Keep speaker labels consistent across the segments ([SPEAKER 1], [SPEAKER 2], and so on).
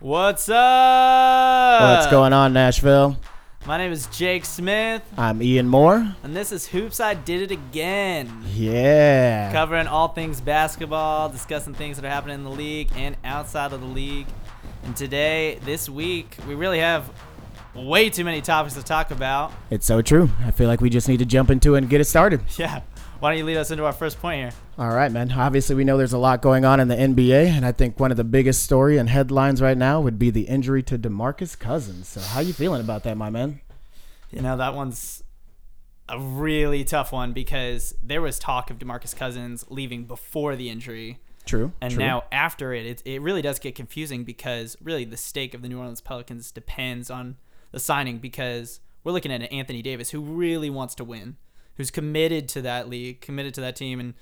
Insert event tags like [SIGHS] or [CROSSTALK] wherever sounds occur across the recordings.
[SPEAKER 1] What's up?
[SPEAKER 2] What's going on, Nashville?
[SPEAKER 1] My name is Jake Smith,
[SPEAKER 2] I'm Ian Moore.
[SPEAKER 1] and this is Hoops. I did it again.
[SPEAKER 2] Yeah.
[SPEAKER 1] Covering all things basketball, discussing things that are happening in the league and outside of the league. And today, this week, we really have way too many topics to talk about.
[SPEAKER 2] It's so true. I feel like we just need to jump into it and get it started. [LAUGHS]
[SPEAKER 1] Yeah. Why don't you lead us into our first point here?
[SPEAKER 2] All right, man. Obviously, we know there's a lot going on in the NBA, and I think one of the biggest story and headlines right now would be the injury to DeMarcus Cousins. So, how are you feeling about that, my man?
[SPEAKER 1] You know, that one's a really tough one because there was talk of DeMarcus Cousins leaving before the injury.
[SPEAKER 2] True.
[SPEAKER 1] And
[SPEAKER 2] true.
[SPEAKER 1] now after it, it, it really does get confusing because really the stake of the New Orleans Pelicans depends on the signing because we're looking at an Anthony Davis who really wants to win, who's committed to that league, committed to that team, and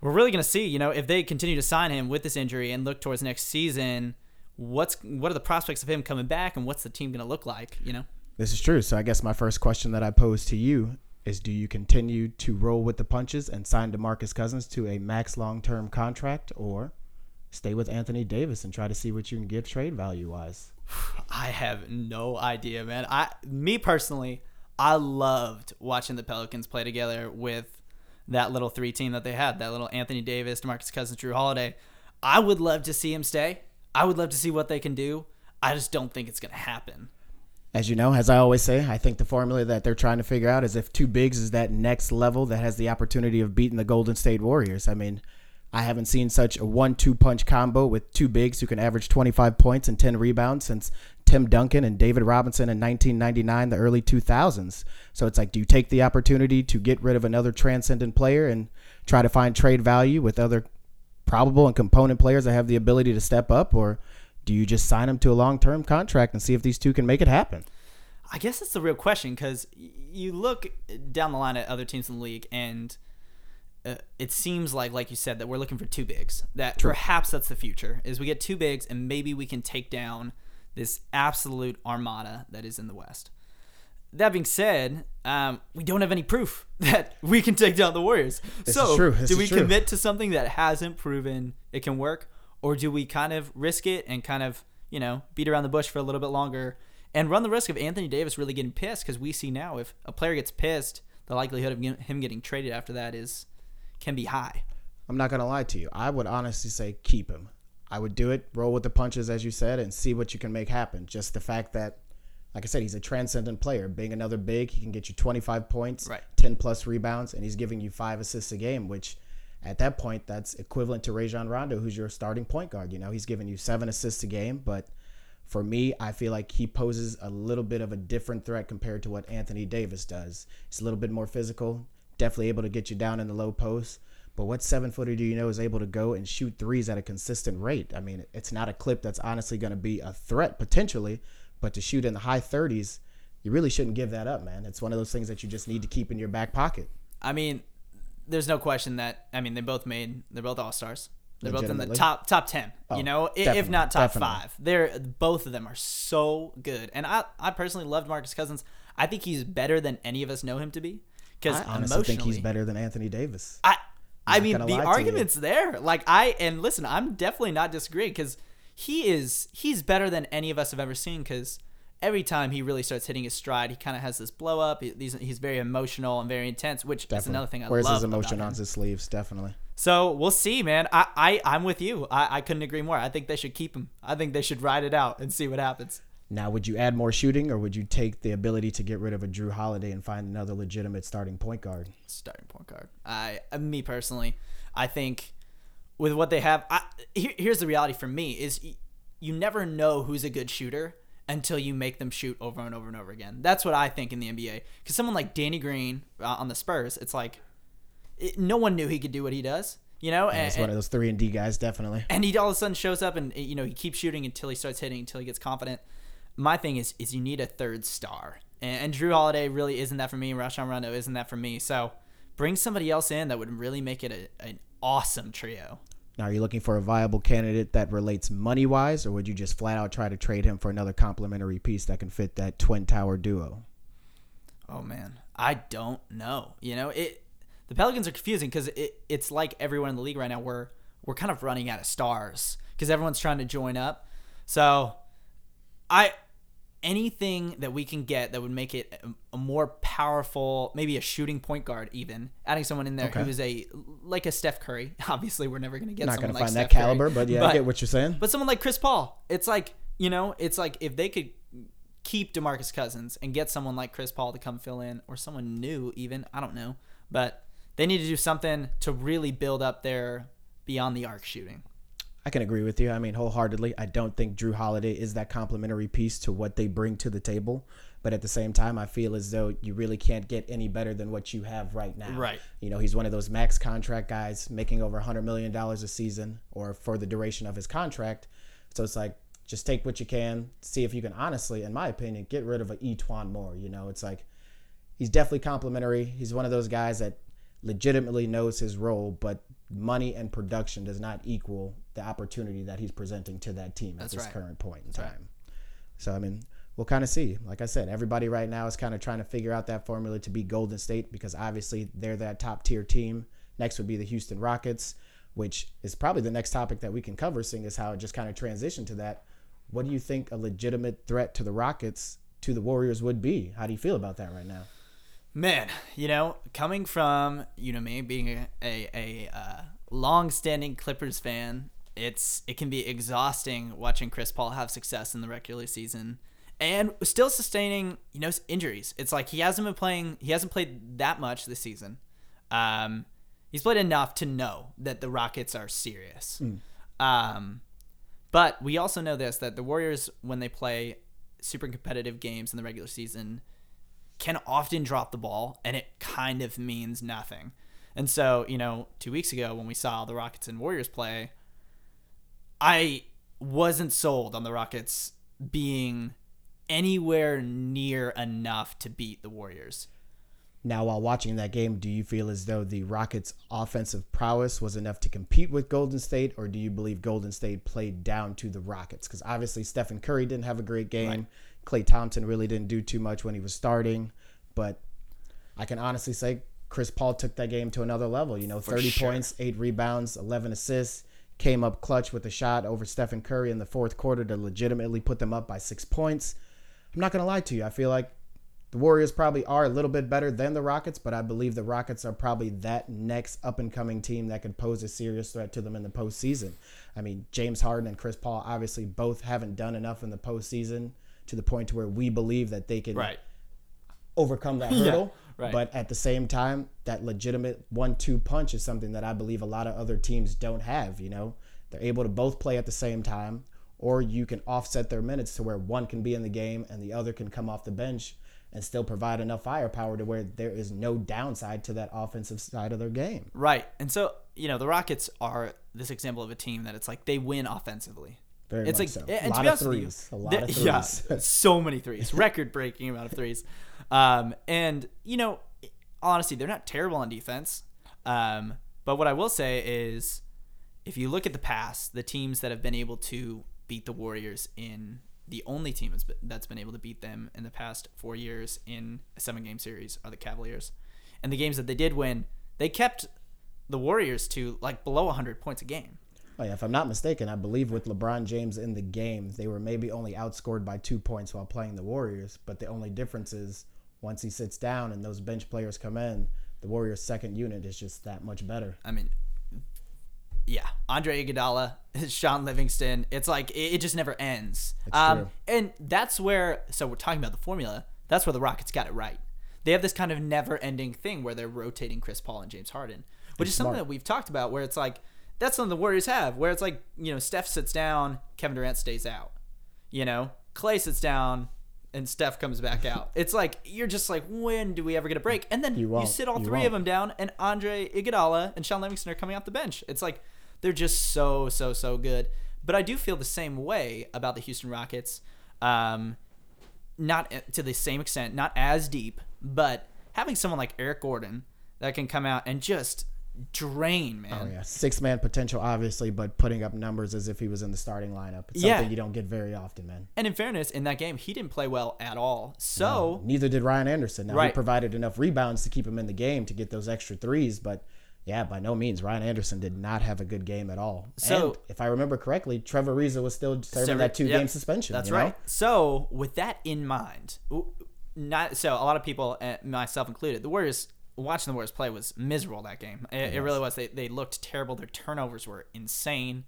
[SPEAKER 1] we're really going to see, you know, if they continue to sign him with this injury and look towards next season, what's what are the prospects of him coming back and what's the team going to look like, you know?
[SPEAKER 2] This is true. So, I guess my first question that I pose to you is do you continue to roll with the punches and sign DeMarcus Cousins to a max long term contract or stay with Anthony Davis and try to see what you can get trade value wise? [SIGHS]
[SPEAKER 1] I have no idea, man. I me personally, I loved watching the Pelicans play together with that little three team that they had. That little Anthony Davis, DeMarcus Cousins, Jrue Holiday. I would love to see him stay. I would love to see what they can do. I just don't think it's going to happen.
[SPEAKER 2] As you know, as I always say, I think the formula that they're trying to figure out is if two bigs is that next level that has the opportunity of beating the Golden State Warriors. I mean, I haven't seen such a one-two punch combo with two bigs who can average 25 points and 10 rebounds since Tim Duncan and David Robinson in 1999, the early 2000s. So it's like, do you take the opportunity to get rid of another transcendent player and try to find trade value with other probable and component players that have the ability to step up, or do you just sign them to a long-term contract and see if these two can make it happen?
[SPEAKER 1] I guess that's the real question because you look down the line at other teams in the league and uh, it seems like, like you said, that we're looking for two bigs. That perhaps that's the future is we get two bigs and maybe we can take down this absolute armada that is in the West. That being said, um, we don't have any proof [LAUGHS] that we can take down the Warriors.
[SPEAKER 2] This
[SPEAKER 1] so. Do we commit to something that hasn't proven it can work, or do we kind of risk it and kind of you know beat around the bush for a little bit longer and run the risk of Anthony Davis really getting pissed because we see now if a player gets pissed, the likelihood of him getting traded after that is can be high.
[SPEAKER 2] I'm not gonna lie to you. I would honestly say keep him. I would do it, roll with the punches as you said, and see what you can make happen. Just the fact that, like I said, he's a transcendent player. Being another big, he can get you 25 points,
[SPEAKER 1] Right.
[SPEAKER 2] 10 plus rebounds, and he's giving you five assists a game, which at that point that's equivalent to Rajon Rondo, who's your starting point guard. You know, he's giving you seven assists a game, but for me, I feel like he poses a little bit of a different threat compared to what Anthony Davis does. He's a little bit more physical, definitely able to get you down in the low post. But what seven footer do you know is able to go and shoot threes at a consistent rate? I mean, it's not a clip that's honestly going to be a threat potentially, but to shoot in the high 30s, you really shouldn't give that up, man. It's one of those things that you just need to keep in your back pocket.
[SPEAKER 1] I mean, there's no question that I mean they both made they're both all stars. They're both in the top top ten.
[SPEAKER 2] Oh,
[SPEAKER 1] you know, if not top
[SPEAKER 2] definitely.
[SPEAKER 1] five. They're both of them are so good, and I I personally loved Marcus Cousins. I think he's better than any of us know him to be. Because
[SPEAKER 2] I honestly think he's better than Anthony Davis.
[SPEAKER 1] I I mean the argument's there. Like I and listen, I'm definitely not disagreeing because he is he's better than any of us have ever seen. Because every time he really starts hitting his stride, he kind of has this blow up. He, he's, he's very emotional and very intense, which is another thing I
[SPEAKER 2] Wears
[SPEAKER 1] love.
[SPEAKER 2] his
[SPEAKER 1] about
[SPEAKER 2] emotion on his sleeves, definitely.
[SPEAKER 1] So we'll see, man. I, I I'm with you. I, I couldn't agree more. I think they should keep him. I think they should ride it out and see what happens.
[SPEAKER 2] Now, would you add more shooting, or would you take the ability to get rid of a Jrue Holiday and find another legitimate starting point guard?
[SPEAKER 1] Starting point guard. I uh, me personally, I think with what they have, I, here, here's the reality for me is you never know who's a good shooter until you make them shoot over and over and over again. That's what I think in the NBA. Because someone like Danny Green uh, on the Spurs, it's like it, no one knew he could do what he does. You know, and,
[SPEAKER 2] He's one of those three and D guys, definitely.
[SPEAKER 1] and he all of a sudden shows up and you know he keeps shooting until he starts hitting until he gets confident. My thing is is you need a third star, and, and Jrue Holiday really isn't that for me. Rashawn Rondo isn't that for me. So bring somebody else in that would really make it a, an awesome trio.
[SPEAKER 2] Now, are you looking for a viable candidate that relates money wise, or would you just flat out try to trade him for another complementary piece that can fit that twin tower duo?
[SPEAKER 1] Oh man, I don't know. You know, it the Pelicans are confusing because it, it's like everyone in the league right now. We're we're kind of running out of stars because everyone's trying to join up. So, I anything that we can get that would make it a, a more powerful, maybe a shooting point guard, even adding someone in there
[SPEAKER 2] Okay.
[SPEAKER 1] who is a like a Steph Curry. [LAUGHS] Obviously, we're never gonna get
[SPEAKER 2] Not
[SPEAKER 1] someone
[SPEAKER 2] going to
[SPEAKER 1] like
[SPEAKER 2] find
[SPEAKER 1] Steph
[SPEAKER 2] that
[SPEAKER 1] Curry.
[SPEAKER 2] caliber, but yeah, I get what you're saying.
[SPEAKER 1] But someone like Chris Paul, it's like you know, it's like if they could keep Demarcus Cousins and get someone like Chris Paul to come fill in, or someone new, even I don't know, but they need to do something to really build up their beyond the arc shooting.
[SPEAKER 2] I can agree with you. I mean, wholeheartedly, I don't think Jrue Holiday is that complementary piece to what they bring to the table. But at the same time, I feel as though you really can't get any better than what you have right now.
[SPEAKER 1] Right.
[SPEAKER 2] You know, he's one of those max contract guys making over $100 million a season or for the duration of his contract. So it's like, just take what you can, see if you can honestly, in my opinion, get rid of a E'Twaun Moore. You know, it's like, he's definitely complimentary. He's one of those guys that legitimately knows his role, but money and production does not equal the opportunity that he's presenting to that team at
[SPEAKER 1] That's
[SPEAKER 2] this
[SPEAKER 1] right.
[SPEAKER 2] current point in
[SPEAKER 1] right.
[SPEAKER 2] time. So I mean, we'll kind of see. Like I said, everybody right now is kind of trying to figure out that formula to be Golden State because obviously they're that top tier team. Next would be the Houston Rockets, which is probably the next topic that we can cover, seeing as how it just kind of transitioned to that. What do you think a legitimate threat to the Rockets to the Warriors would be? How do you feel about that right now?
[SPEAKER 1] Man, you know, coming from you know me being a a, a uh, long-standing Clippers fan, it's it can be exhausting watching Chris Paul have success in the regular season and still sustaining you know injuries. It's like he hasn't been playing. He hasn't played that much this season. Um, he's played enough to know that the Rockets are serious. Um, but we also know this that the Warriors when they play super competitive games in the regular season can often drop the ball and it kind of means nothing. And so, you know, two weeks ago when we saw the Rockets and Warriors play, I wasn't sold on the Rockets being anywhere near enough to beat the Warriors.
[SPEAKER 2] Now, while watching that game, do you feel as though the Rockets' offensive prowess was enough to compete with Golden State, or do you believe Golden State played down to the Rockets? Because obviously, Stephen Curry didn't have a great game.
[SPEAKER 1] Right.
[SPEAKER 2] Klay Thompson really didn't do too much when he was starting. But I can honestly say Chris Paul took that game to another level. You know, 30
[SPEAKER 1] sure.
[SPEAKER 2] points, eight rebounds, 11 assists. Came up clutch with a shot over Stephen Curry in the fourth quarter to legitimately put them up by six points. I'm not going to lie to you. I feel like the Warriors probably are a little bit better than the Rockets, but I believe the Rockets are probably that next up and coming team that could pose a serious threat to them in the postseason. I mean, James Harden and Chris Paul obviously both haven't done enough in the postseason to the point to where we believe that they can overcome that hurdle.
[SPEAKER 1] Right.
[SPEAKER 2] But at the same time, that legitimate one-two punch is something that I believe a lot of other teams don't have. You know, they're able to both play at the same time, or you can offset their minutes to where one can be in the game and the other can come off the bench and still provide enough firepower to where there is no downside to that offensive side of their game.
[SPEAKER 1] Right. And so, you know, the Rockets are this example of a team that it's like they win offensively.
[SPEAKER 2] Very
[SPEAKER 1] it's
[SPEAKER 2] much
[SPEAKER 1] like
[SPEAKER 2] so.
[SPEAKER 1] Eh, and
[SPEAKER 2] A lot of
[SPEAKER 1] with you,
[SPEAKER 2] threes. A lot of [LAUGHS]
[SPEAKER 1] Yeah, so many threes, record breaking amount of threes. Um, and you know, honestly, they're not terrible on defense. Um, but what I will say is, if you look at the past, the teams that have been able to beat the Warriors in the only team that's been, that's been able to beat them in the past four years in a seven game series are the Cavaliers. And the games that they did win, they kept the Warriors to like below 100 points a game.
[SPEAKER 2] Oh, yeah, if I'm not mistaken, I believe with LeBron James in the game, they were maybe only outscored by two points while playing the Warriors. But the only difference is once he sits down and those bench players come in, the Warriors' second unit is just that much better.
[SPEAKER 1] I mean, yeah, Andre Iguodala, [LAUGHS] Shaun Livingston. It's like it, it just never ends. Um,
[SPEAKER 2] true.
[SPEAKER 1] and that's where. So we're talking about the formula. That's where the Rockets got it right. They have this kind of never-ending thing where they're rotating Chris Paul and James Harden, which
[SPEAKER 2] It's
[SPEAKER 1] is something
[SPEAKER 2] smart.
[SPEAKER 1] that we've talked about. Where it's like that's something the Warriors have. Where it's like you know Steph sits down, Kevin Durant stays out. You know, Klay sits down. And Steph comes back out. [LAUGHS] It's like you're just like, when do we ever get a break? And then
[SPEAKER 2] You
[SPEAKER 1] you, sit all
[SPEAKER 2] You
[SPEAKER 1] three
[SPEAKER 2] won't.
[SPEAKER 1] of them down, and Andre Iguodala and Shaun Livingston are coming off the bench. It's like they're just so so so good. But I do feel the same way about the Houston Rockets. Um, not to the same extent, not as deep, but having someone like Eric Gordon that can come out and just drain, man.
[SPEAKER 2] Oh yeah, six man potential, obviously, but putting up numbers as if he was in the starting lineup. It's
[SPEAKER 1] Yeah.
[SPEAKER 2] something you don't get very often, man.
[SPEAKER 1] And in fairness, in that game, he didn't play well at all. So
[SPEAKER 2] Neither did Ryan Anderson. Now he provided enough rebounds to keep him in the game to get those extra threes, but Yeah, by no means. Ryan Anderson did not have a good game at all.
[SPEAKER 1] So-
[SPEAKER 2] and if I remember correctly, Trevor Ariza was still serving that two game
[SPEAKER 1] yep,
[SPEAKER 2] suspension.
[SPEAKER 1] That's
[SPEAKER 2] you know?
[SPEAKER 1] right. So with that in mind, not so a lot of people, uh, myself included, the Warriors watching the Warriors play was miserable that game. It, it really was. They they looked terrible. Their turnovers were insane.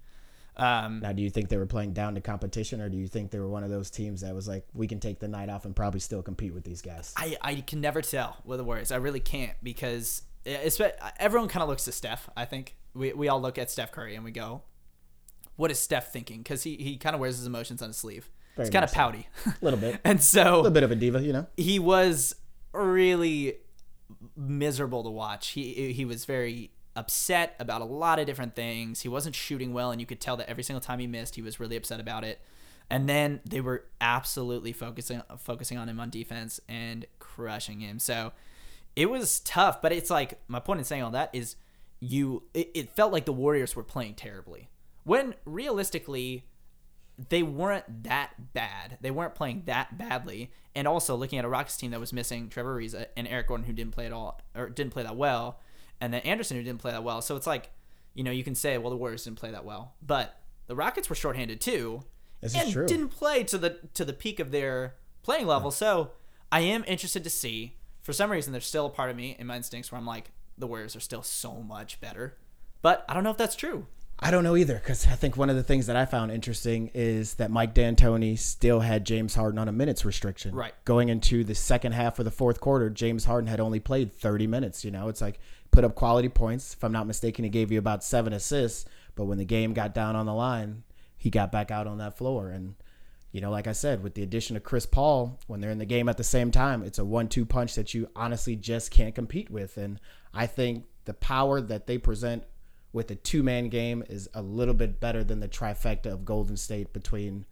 [SPEAKER 1] Um,
[SPEAKER 2] Now, do you think they were playing down to competition, or do you think they were one of those teams that was like, we can take the night off and probably still compete with these guys?
[SPEAKER 1] I, I can never tell with the Warriors. I really can't because it's, everyone kind of looks to Steph. I think we, we all look at Steph Curry and we go, "What is Steph thinking?" Because he, he kind of wears his emotions on his sleeve.
[SPEAKER 2] Very
[SPEAKER 1] He's kind of
[SPEAKER 2] so.
[SPEAKER 1] pouty,
[SPEAKER 2] A little bit, [LAUGHS]
[SPEAKER 1] and so
[SPEAKER 2] little bit of a diva, you know.
[SPEAKER 1] he was really miserable to watch. He he was very upset about a lot of different things. He wasn't shooting well, and you could tell that every single time he missed, he was really upset about it. And then they were absolutely focusing focusing on him on defense and crushing him. So it was tough. But it's like my point in saying all that is you. It, it felt like the Warriors were playing terribly when realistically they weren't that bad. They weren't playing that badly. And also looking at a Rockets team that was missing Trevor Ariza and Eric Gordon who didn't play at all or didn't play that well, and then Anderson who didn't play that well. So it's like, you know, you can say, well, the Warriors didn't play that well, but the Rockets were shorthanded too,
[SPEAKER 2] This
[SPEAKER 1] and
[SPEAKER 2] is true.
[SPEAKER 1] didn't play to the to the peak of their playing level. So I am interested to see. For some reason, there's still a part of me in my instincts where I'm like, the Warriors are still so much better, but I don't know if that's true.
[SPEAKER 2] I don't know either because I think one of the things that I found interesting is that Mike D'Antoni still had James Harden on a minutes restriction.
[SPEAKER 1] Right.
[SPEAKER 2] Going into the second half of the fourth quarter, James Harden had only played 30 minutes. You know, it's like put up quality points. If I'm not mistaken, he gave you about seven assists. But when the game got down on the line, he got back out on that floor. And, you know, like I said, with the addition of Chris Paul, when they're in the game at the same time, it's a one two punch that you honestly just can't compete with. And I think the power that they present with a two man game is a little bit better than the trifecta of Golden State between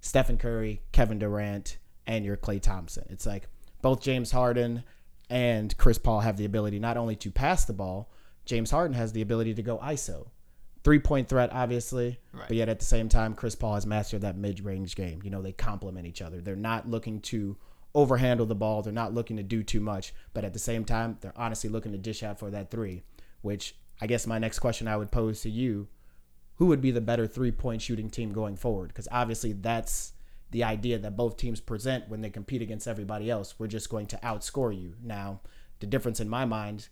[SPEAKER 2] Stephen Curry, Kevin Durant, and your Klay Thompson. It's like both James Harden and Chris Paul have the ability not only to pass the ball, James Harden has the ability to go ISO. Three point threat, obviously,
[SPEAKER 1] Right.
[SPEAKER 2] but yet at the same time, Chris Paul has mastered that mid range game. You know, they complement each other. They're not looking to overhandle the ball, they're not looking to do too much, but at the same time, they're honestly looking to dish out for that three, which I guess my next question I would pose to you who would be the better three point shooting team going forward? Because obviously that's the idea that both teams present when they compete against everybody else. We're just going to outscore you. Now, the difference in my mind,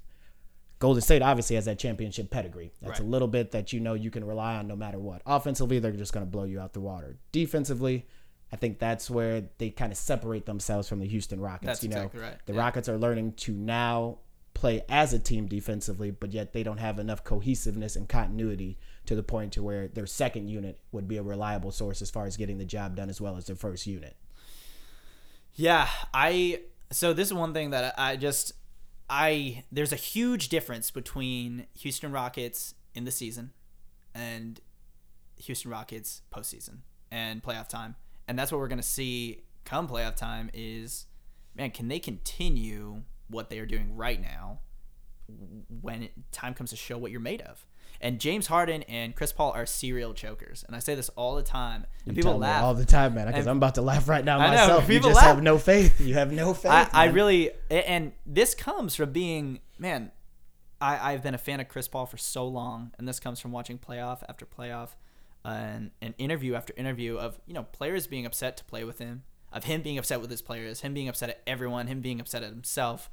[SPEAKER 2] Golden State obviously has that championship pedigree. That's
[SPEAKER 1] Right.
[SPEAKER 2] a little bit that you know you can rely on no matter what. Offensively, they're just going to blow you out the water. Defensively, I think that's where they kind of separate themselves from the Houston Rockets.
[SPEAKER 1] That's
[SPEAKER 2] you know,
[SPEAKER 1] exactly right.
[SPEAKER 2] the
[SPEAKER 1] Yeah.
[SPEAKER 2] Rockets are learning to now play as a team defensively, but yet they don't have enough cohesiveness and continuity to the point to where their second unit would be a reliable source as far as getting the job done as well as their first unit.
[SPEAKER 1] Yeah, I so this is one thing that I just I there's a huge difference between Houston Rockets in the season and Houston Rockets postseason and playoff time. And that's what we're gonna see come playoff time is man, can they continue what they are doing right now when it, time comes to show what you're made of? And James Harden and Chris Paul are serial chokers, and I say this all the time. And
[SPEAKER 2] You
[SPEAKER 1] people laugh
[SPEAKER 2] all the time, man, because I'm about to laugh right now
[SPEAKER 1] I know,
[SPEAKER 2] myself. You just
[SPEAKER 1] laugh.
[SPEAKER 2] have no faith. You have no faith.
[SPEAKER 1] I, I really and this comes from being man I, I've been a fan of Chris Paul for so long and this comes from watching playoff after playoff uh, and, and interview after interview of you know players being upset to play with him of him being upset with his players him being upset at everyone him being upset at himself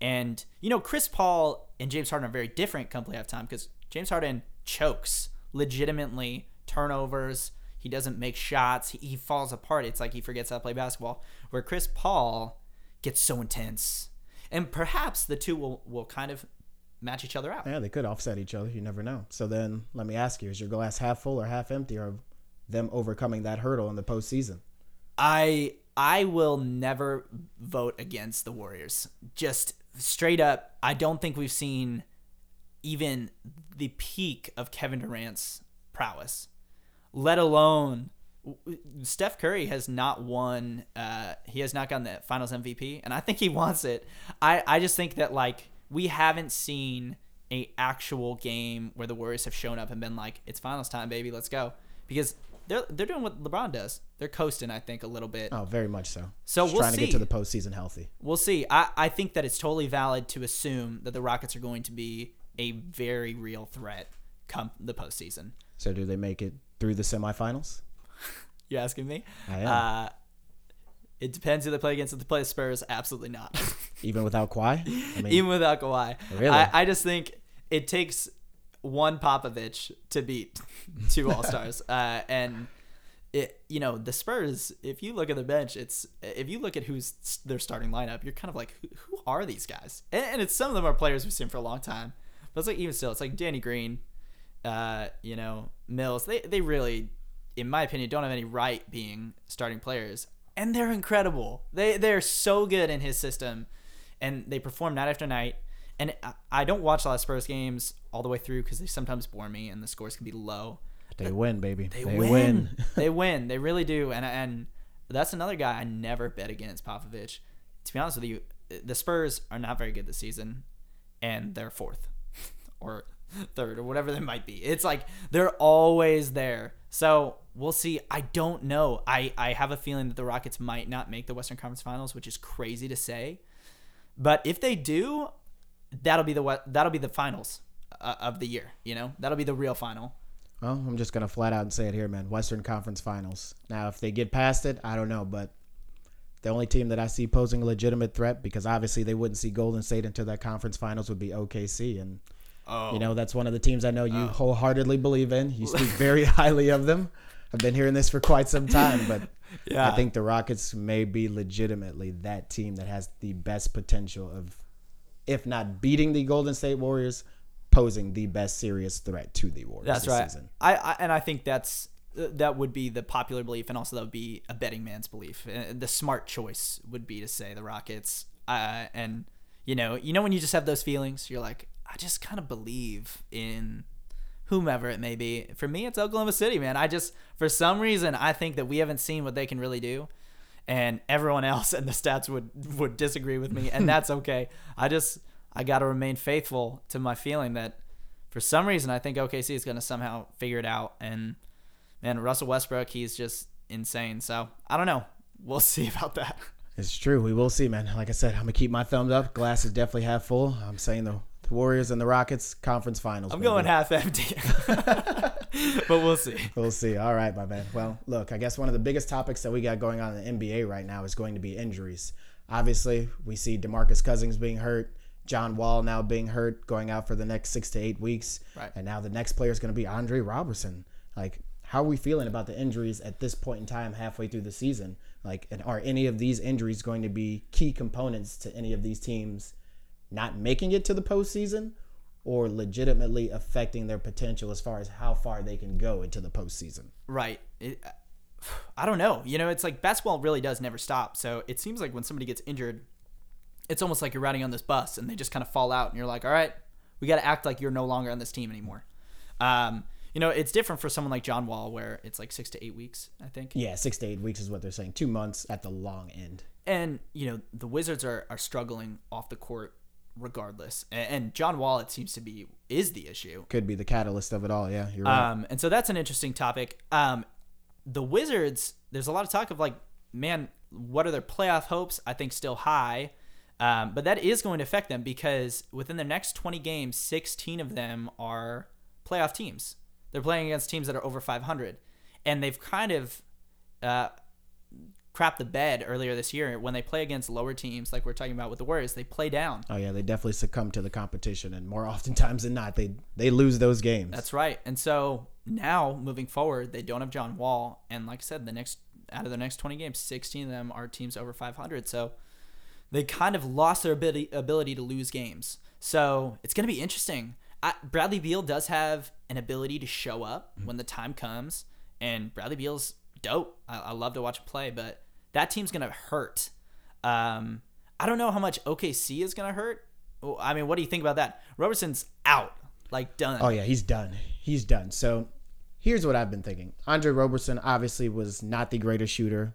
[SPEAKER 1] and you know Chris Paul and James Harden are very different come playoff time because James Harden chokes legitimately turnovers he doesn't make shots he, he falls apart it's like he forgets how to play basketball where Chris Paul gets so intense and perhaps the two will, will kind of match each other out
[SPEAKER 2] Yeah, they could offset each other. You never know. So then, let me ask you: Is your glass half full or half empty, or them overcoming that hurdle in the postseason?
[SPEAKER 1] I I will never vote against the Warriors. Just straight up, I don't think we've seen even the peak of Kevin Durant's prowess. Let alone Steph Curry has not won. Uh, he has not gotten the Finals MVP, and I think he wants it. I I just think that like we haven't seen a actual game where the Warriors have shown up and been like, "It's Finals time, baby, let's go," because they're they're doing what LeBron does. They're coasting, I think, a little bit.
[SPEAKER 2] Oh, very much so.
[SPEAKER 1] So
[SPEAKER 2] Just
[SPEAKER 1] we'll
[SPEAKER 2] trying to get to the postseason healthy.
[SPEAKER 1] We'll see. I, I think that it's totally valid to assume that the Rockets are going to be a very real threat come the postseason.
[SPEAKER 2] So do they make it through the semifinals? [LAUGHS]
[SPEAKER 1] You're asking me?
[SPEAKER 2] I am.
[SPEAKER 1] Uh, it depends who they play against. If they play the Spurs, absolutely not. [LAUGHS]
[SPEAKER 2] Even without Kawhi? I [LAUGHS] mean,
[SPEAKER 1] Even without Kawhi,
[SPEAKER 2] Really?
[SPEAKER 1] I, I just think it takes one Popovich to beat two All Stars, uh, and it you know the Spurs. If you look at the bench, it's if you look at who's their starting lineup, you're kind of like, who, who are these guys? And, and it's some of them are players we've seen for a long time, but it's like even still, it's like Danny Green, uh, you know Mills. They they really, in my opinion, don't have any right being starting players, and they're incredible. They they're so good in his system, and they perform night after night. And I- I don't watch a lot of Spurs games all the way through because they sometimes bore me and the scores can be low.
[SPEAKER 2] They win, baby.
[SPEAKER 1] They, win. [LAUGHS] they win. They really do. And and that's another guy I never bet against Popovich. To be honest with you, the Spurs are not very good this season, and they're fourth [LAUGHS] or third or whatever they might be. It's like they're always there. So we'll see. I don't know. I I have a feeling that the Rockets might not make the Western Conference Finals, which is crazy to say. But if they do, that'll be the that'll be the finals uh, of the year. You know, that'll be the real final.
[SPEAKER 2] Well, I'm just gonna flat out and say it here, man. Western Conference Finals. Now, if they get past it, I don't know, but the only team that I see posing a legitimate threat, because obviously they wouldn't see Golden State until that conference finals, would be OKC, and
[SPEAKER 1] Oh,
[SPEAKER 2] you know that's one of the teams I know you oh. wholeheartedly believe in. You speak [LAUGHS] very highly of them. I've been hearing this for quite some time, but [LAUGHS]
[SPEAKER 1] Yeah.
[SPEAKER 2] I think the Rockets may be legitimately that team that has the best potential of, if not beating the Golden State Warriors, posing the best serious threat to the Warriors
[SPEAKER 1] That's
[SPEAKER 2] this
[SPEAKER 1] right.
[SPEAKER 2] season.
[SPEAKER 1] I, I and I think that's uh, that would be the popular belief, and also that would be a betting man's belief. The smart choice would be to say the Rockets. Uh, and you know, you know when you just have those feelings, you're like, I just kind of believe in whomever it may be. For me, it's Oklahoma City, man. I just for some reason I think that we haven't seen what they can really do. And everyone [LAUGHS] else and the stats would would disagree with me, and that's okay. I just I got to remain faithful to my feeling that for some reason I think OKC is going to somehow figure it out. And man, Russell Westbrook, he's just insane. So I don't know. We'll [LAUGHS] see about that.
[SPEAKER 2] It's true. We will see, man. Like I said, I'm gonna keep my thumbs up. Glass is definitely half full. I'm saying the, the Warriors and the Rockets conference finals.
[SPEAKER 1] I'm going half empty, [LAUGHS] but we'll see.
[SPEAKER 2] We'll see. All right, my man. Well, look, I guess one of the biggest topics that we got going on in the NBA right now is going to be injuries. Obviously, we see DeMarcus Cousins being hurt, John Wall now being hurt, going out for the next six to eight weeks.
[SPEAKER 1] Right.
[SPEAKER 2] And now the next player is going to be Andre Roberson. Like, how are we feeling about the injuries at this point in time, halfway through the season? Like, and are any of these injuries going to be key components to any of these teams not making it to the postseason? Or legitimately affecting their potential as far as how far they can go into the postseason.
[SPEAKER 1] Right. It, I [SIGHS] don't know. You know, it's like basketball really does never stop. So it seems like when somebody gets injured, it's almost like you're riding on this bus and they just kind of fall out and you're like, all right, we got to act like you're no longer on this team anymore. Um, you know, it's different for someone like John Wall where it's like six to eight weeks, I think.
[SPEAKER 2] Yeah, six to eight weeks is what they're saying. Two months at the long end.
[SPEAKER 1] And, you know, the Wizards are, are struggling off the court regardless. And, and John Wall, it seems to be, is the issue.
[SPEAKER 2] Could be the catalyst of it all. Yeah, you're right.
[SPEAKER 1] Um, and so that's an interesting topic. Um, the Wizards, there's a lot of talk of like, man, what are their playoff hopes? I think still high. Um, but that is going to affect them because within the next 20 games, 16 of them are playoff teams. They're playing against teams that are over 500. And they've kind of uh, crapped the bed earlier this year when they play against lower teams, like we're talking about with the Warriors. They play down.
[SPEAKER 2] oh yeah, they definitely succumb to the competition, and more [LAUGHS] oftentimes than not, they they lose those games.
[SPEAKER 1] That's right. And so now moving forward, they don't have John Wall, and like I said, the next out of the next 20 games, 16 of them are teams over 500. So they kind of lost their ability ability to lose games. So it's going to be interesting. I, Bradley Beal does have an ability to show up when the time comes, and Bradley Beal's dope. I, I love to watch him play, but that team's going to hurt. Um, I don't know how much OKC is going to hurt. I mean, what do you think about that? Roberson's out, like done.
[SPEAKER 2] Oh yeah, he's done. He's done. So here's what I've been thinking. Andre Roberson obviously was not the greatest shooter,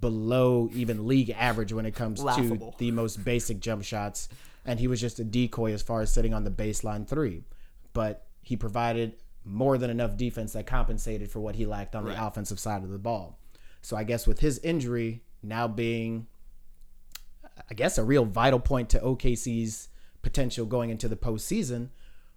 [SPEAKER 2] below even league average when it comes
[SPEAKER 1] Laughable.
[SPEAKER 2] to the most basic jump shots, and he was just a decoy as far as sitting on the baseline three. But he provided more than enough defense that compensated for what he lacked on the offensive side of the ball. So I guess with his injury now being I guess a real vital point to OKC's potential going into the postseason.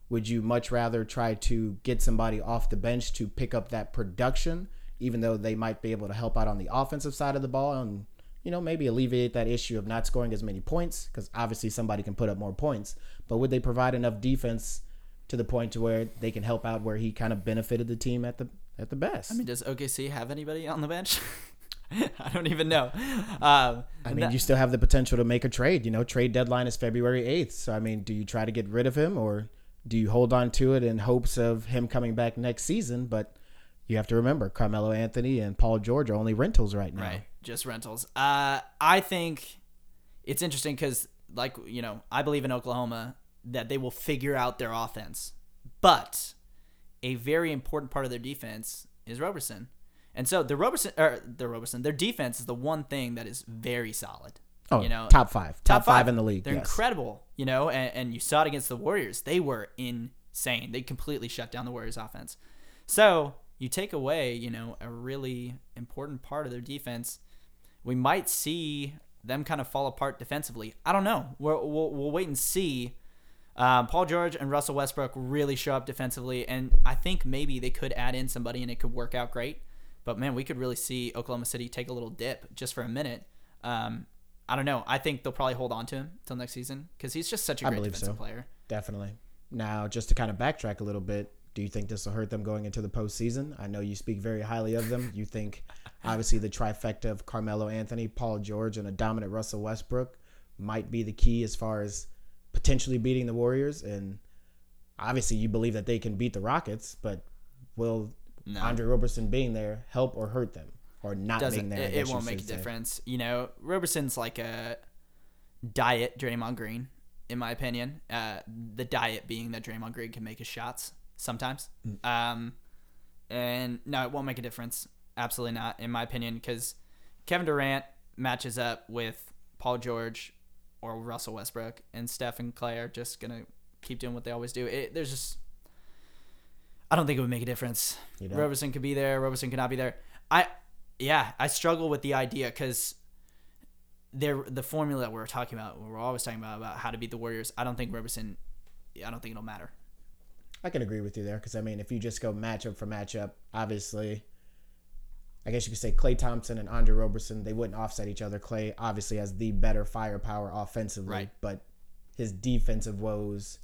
[SPEAKER 2] Would you much rather try to get somebody off the bench to pick up that production, even though they might be able to help out on the offensive side of the ball and, you know, maybe alleviate that issue of not scoring as many points? Because obviously somebody can put up more points. But would they provide enough defense to the point to where they can help out where he kind of benefited the team at the at the best?
[SPEAKER 1] I mean, does OKC have anybody on the bench? [LAUGHS] I don't even know. Um,
[SPEAKER 2] I mean,
[SPEAKER 1] that-
[SPEAKER 2] you still have the potential to make a trade. You know, trade deadline is February 8th. So, I mean, do you try to get rid of him or do you hold on to it in hopes of him coming back next season? But you have to remember, Carmelo Anthony and Paul George are only rentals right now.
[SPEAKER 1] Right, just rentals. Uh, I think it's interesting because, like you know, I believe in Oklahoma that they will figure out their offense, but a very important part of their defense is Roberson, and so the Roberson or the Roberson, their defense is the one thing that is very solid.
[SPEAKER 2] Oh,
[SPEAKER 1] you know,
[SPEAKER 2] top five. Top, five. in the league.
[SPEAKER 1] They're
[SPEAKER 2] yes.
[SPEAKER 1] incredible, you know, and, and you saw it against the Warriors. They were insane. They completely shut down the Warriors' offense. So you take away, you know, a really important part of their defense. We might see them kind of fall apart defensively. I don't know. We're, we'll, we'll wait and see. Um, Paul George and Russell Westbrook really show up defensively, and I think maybe they could add in somebody and it could work out great. But man, we could really see Oklahoma City take a little dip just for a minute. Um, I don't know. I think they'll probably hold on to him till next season because he's just such a great
[SPEAKER 2] believe
[SPEAKER 1] defensive
[SPEAKER 2] so.
[SPEAKER 1] player.
[SPEAKER 2] Definitely. Now, just to kind of backtrack a little bit, do you think this will hurt them going into the postseason? I know you speak very highly of them. You think, obviously, the trifecta of Carmelo Anthony, Paul George, and a dominant Russell Westbrook might be the key as far as potentially beating the Warriors. And obviously, you believe that they can beat the Rockets, but will
[SPEAKER 1] No.
[SPEAKER 2] Andre Roberson being there help or hurt them? Or not being
[SPEAKER 1] Doesn't
[SPEAKER 2] there?
[SPEAKER 1] It, it won't make a
[SPEAKER 2] say.
[SPEAKER 1] difference. You know, Roberson's like a diet Draymond Green, in my opinion. Uh, the diet being that Draymond Green can make his shots sometimes.
[SPEAKER 2] Mm.
[SPEAKER 1] Um, and no, it won't make a difference. Absolutely not, in my opinion, because Kevin Durant matches up with Paul George or Russell Westbrook, and Steph and Klay are just gonna keep doing what they always do. It, there's just, I don't think it would make a difference. Roberson could be there. Roberson could not be there. I, yeah, I struggle with the idea because there the formula that we're talking about, we're always talking about about how to beat the Warriors. I don't think Roberson, I don't think it'll matter.
[SPEAKER 2] I can agree with you there because I mean, if you just go matchup for matchup, obviously, I guess you could say Klay Thompson and Andre Roberson they wouldn't offset each other. Klay obviously has the better firepower offensively,
[SPEAKER 1] Right.
[SPEAKER 2] but his defensive woes.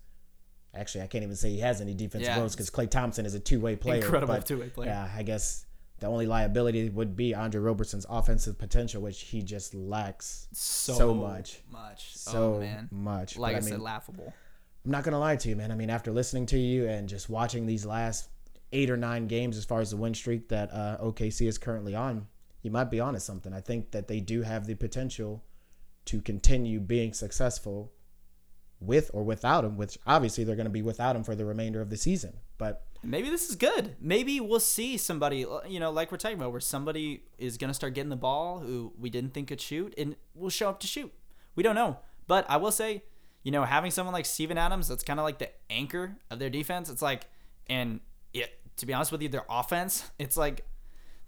[SPEAKER 2] Actually, I can't even say he has any defensive
[SPEAKER 1] Yeah.
[SPEAKER 2] woes because Klay Thompson is a two way player.
[SPEAKER 1] Incredible
[SPEAKER 2] but,
[SPEAKER 1] two-way player.
[SPEAKER 2] Yeah, I guess the only liability would be Andre Roberson's offensive potential, which he just lacks
[SPEAKER 1] So,
[SPEAKER 2] so much.
[SPEAKER 1] much.
[SPEAKER 2] so
[SPEAKER 1] oh man,
[SPEAKER 2] much.
[SPEAKER 1] like
[SPEAKER 2] But
[SPEAKER 1] I,
[SPEAKER 2] I
[SPEAKER 1] said, laughable.
[SPEAKER 2] I'm not gonna lie to you, man. I mean, after listening to you and just watching these last eight or nine games, as far as the win streak that uh, OKC is currently on, you might be onto something. I think that they do have the potential to continue being successful with or without him. Which obviously they're going to be without him for the remainder of the season. But
[SPEAKER 1] Maybe this is good. Maybe we'll see somebody, you know, like we're talking about, where somebody is going to start getting the ball who we didn't think could shoot and will show up to shoot. We don't know. But I will say, you know, having someone like Steven Adams, that's kind of like the anchor of their defense. It's like, and it, to be honest with you, their offense, [LAUGHS] it's like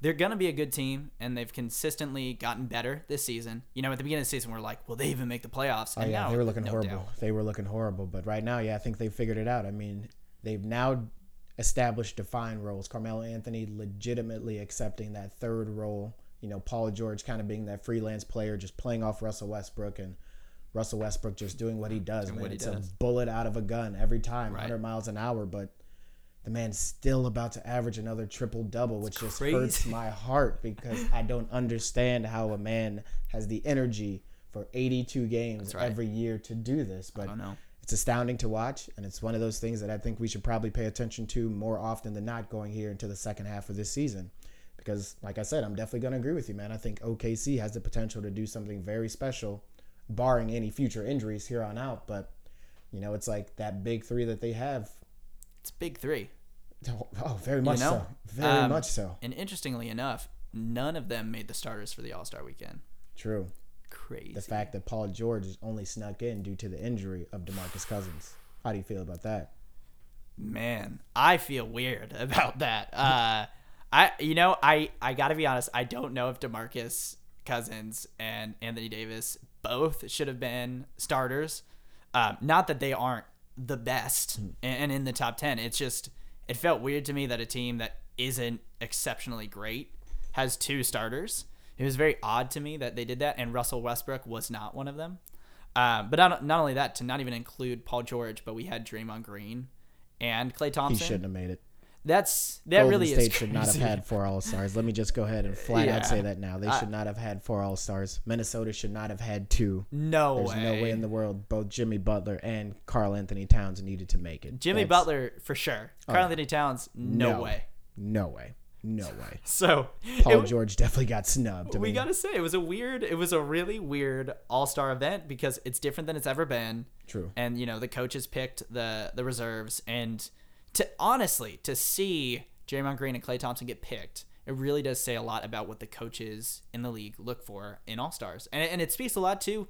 [SPEAKER 1] they're going to be a good team and they've consistently gotten better this season. You know, at the beginning of the season, we're like, will they even make the playoffs?
[SPEAKER 2] oh yeah,
[SPEAKER 1] now,
[SPEAKER 2] they were looking
[SPEAKER 1] no
[SPEAKER 2] horrible.
[SPEAKER 1] doubt.
[SPEAKER 2] They were looking horrible. But right now, yeah, I think they figured it out. I mean, they've now established defined roles. Carmelo Anthony legitimately accepting that third role. You know, Paul George kind of being that freelance player, just playing off Russell Westbrook, and Russell Westbrook just doing what he does.
[SPEAKER 1] Doing
[SPEAKER 2] man,
[SPEAKER 1] he
[SPEAKER 2] it's
[SPEAKER 1] does.
[SPEAKER 2] a bullet out of a gun every time,
[SPEAKER 1] Right.
[SPEAKER 2] 100 miles an hour. But the man's still about to average another triple double, which just hurts [LAUGHS] my heart because I don't understand how a man has the energy for 82 games
[SPEAKER 1] right.
[SPEAKER 2] every year to do this. But
[SPEAKER 1] I don't know.
[SPEAKER 2] it's astounding to watch, and it's one of those things that I think we should probably pay attention to more often than not going here into the second half of this season. Because, like I said, I'm definitely going to agree with you, man. I think OKC has the potential to do something very special, barring any future injuries here on out. But, you know, it's like that big three that they have.
[SPEAKER 1] It's big three.
[SPEAKER 2] Oh, very much
[SPEAKER 1] know?
[SPEAKER 2] so. Very
[SPEAKER 1] Um,
[SPEAKER 2] much so.
[SPEAKER 1] And interestingly enough, none of them made the starters for the All Star weekend.
[SPEAKER 2] True.
[SPEAKER 1] Crazy.
[SPEAKER 2] The fact that Paul George is only snuck in due to the injury of DeMarcus Cousins. How do you feel about that?
[SPEAKER 1] Man, I feel weird [LAUGHS] about that. Uh, I you know I I gotta be honest. I don't know if Demarcus Cousins and Anthony Davis both should have been starters. Um, not that they aren't the best
[SPEAKER 2] Hmm.
[SPEAKER 1] and, in the top 10. It's just, it felt weird to me that a team that isn't exceptionally great has two starters. It was very odd to me that they did that, and Russell Westbrook was not one of them. Um, but not, not only that, to not even include Paul George, but we had Draymond Green and
[SPEAKER 2] Klay
[SPEAKER 1] Thompson.
[SPEAKER 2] He shouldn't have made it.
[SPEAKER 1] That's that
[SPEAKER 2] Golden
[SPEAKER 1] really
[SPEAKER 2] State
[SPEAKER 1] is
[SPEAKER 2] should not have had four All Stars. Let me just go ahead and flat
[SPEAKER 1] Yeah.
[SPEAKER 2] out say that now. They
[SPEAKER 1] I-
[SPEAKER 2] should not have had four All Stars. Minnesota should not have had two.
[SPEAKER 1] No
[SPEAKER 2] There's
[SPEAKER 1] way.
[SPEAKER 2] no way in the world both Jimmy Butler and Karl-Anthony Towns needed to make it.
[SPEAKER 1] Jimmy
[SPEAKER 2] That's-
[SPEAKER 1] Butler for sure. Oh, Karl-Anthony Towns, no,
[SPEAKER 2] no.
[SPEAKER 1] way.
[SPEAKER 2] No way. No way. [LAUGHS]
[SPEAKER 1] So
[SPEAKER 2] Paul
[SPEAKER 1] it-
[SPEAKER 2] George definitely got snubbed. I
[SPEAKER 1] we
[SPEAKER 2] mean,
[SPEAKER 1] gotta say it was a weird, it was a really weird All Star event because it's different than it's ever been.
[SPEAKER 2] True.
[SPEAKER 1] And you know the coaches picked the the reserves, and to honestly to see Draymond Green and Klay Thompson get picked, it really does say a lot about what the coaches in the league look for in All Stars, and and it speaks a lot to,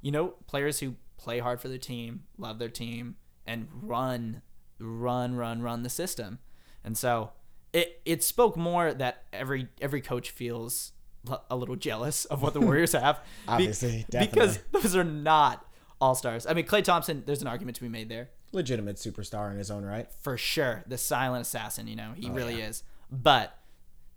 [SPEAKER 1] you know, players who play hard for their team, love their team, and run, run, run, run the system, and so it it spoke more that every every coach feels a little jealous of what the [LAUGHS] Warriors have. Be-
[SPEAKER 2] Obviously,
[SPEAKER 1] because those are not all stars. I mean, Klay Thompson. There's an argument to be made there
[SPEAKER 2] legitimate superstar in his own right.
[SPEAKER 1] for sure. The silent assassin. You know, he
[SPEAKER 2] Oh,
[SPEAKER 1] really
[SPEAKER 2] yeah.
[SPEAKER 1] is. But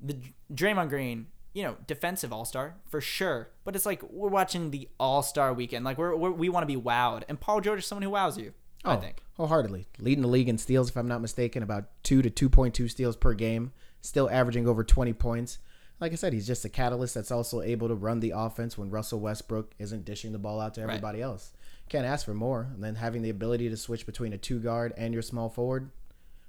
[SPEAKER 1] the Draymond Green. You know, defensive all star for sure. But it's like we're watching the All Star weekend. Like we're, we're we want to be wowed, and Paul George is someone who wows you. I
[SPEAKER 2] Oh,
[SPEAKER 1] think.
[SPEAKER 2] wholeheartedly leading the league in steals, if I'm not mistaken, about two to two point two steals per game. Still averaging over 20 points. Like I said, he's just a catalyst that's also able to run the offense when Russell Westbrook isn't dishing the ball out to everybody else. Can't ask for more. And then having the ability to switch between a two guard and your small forward,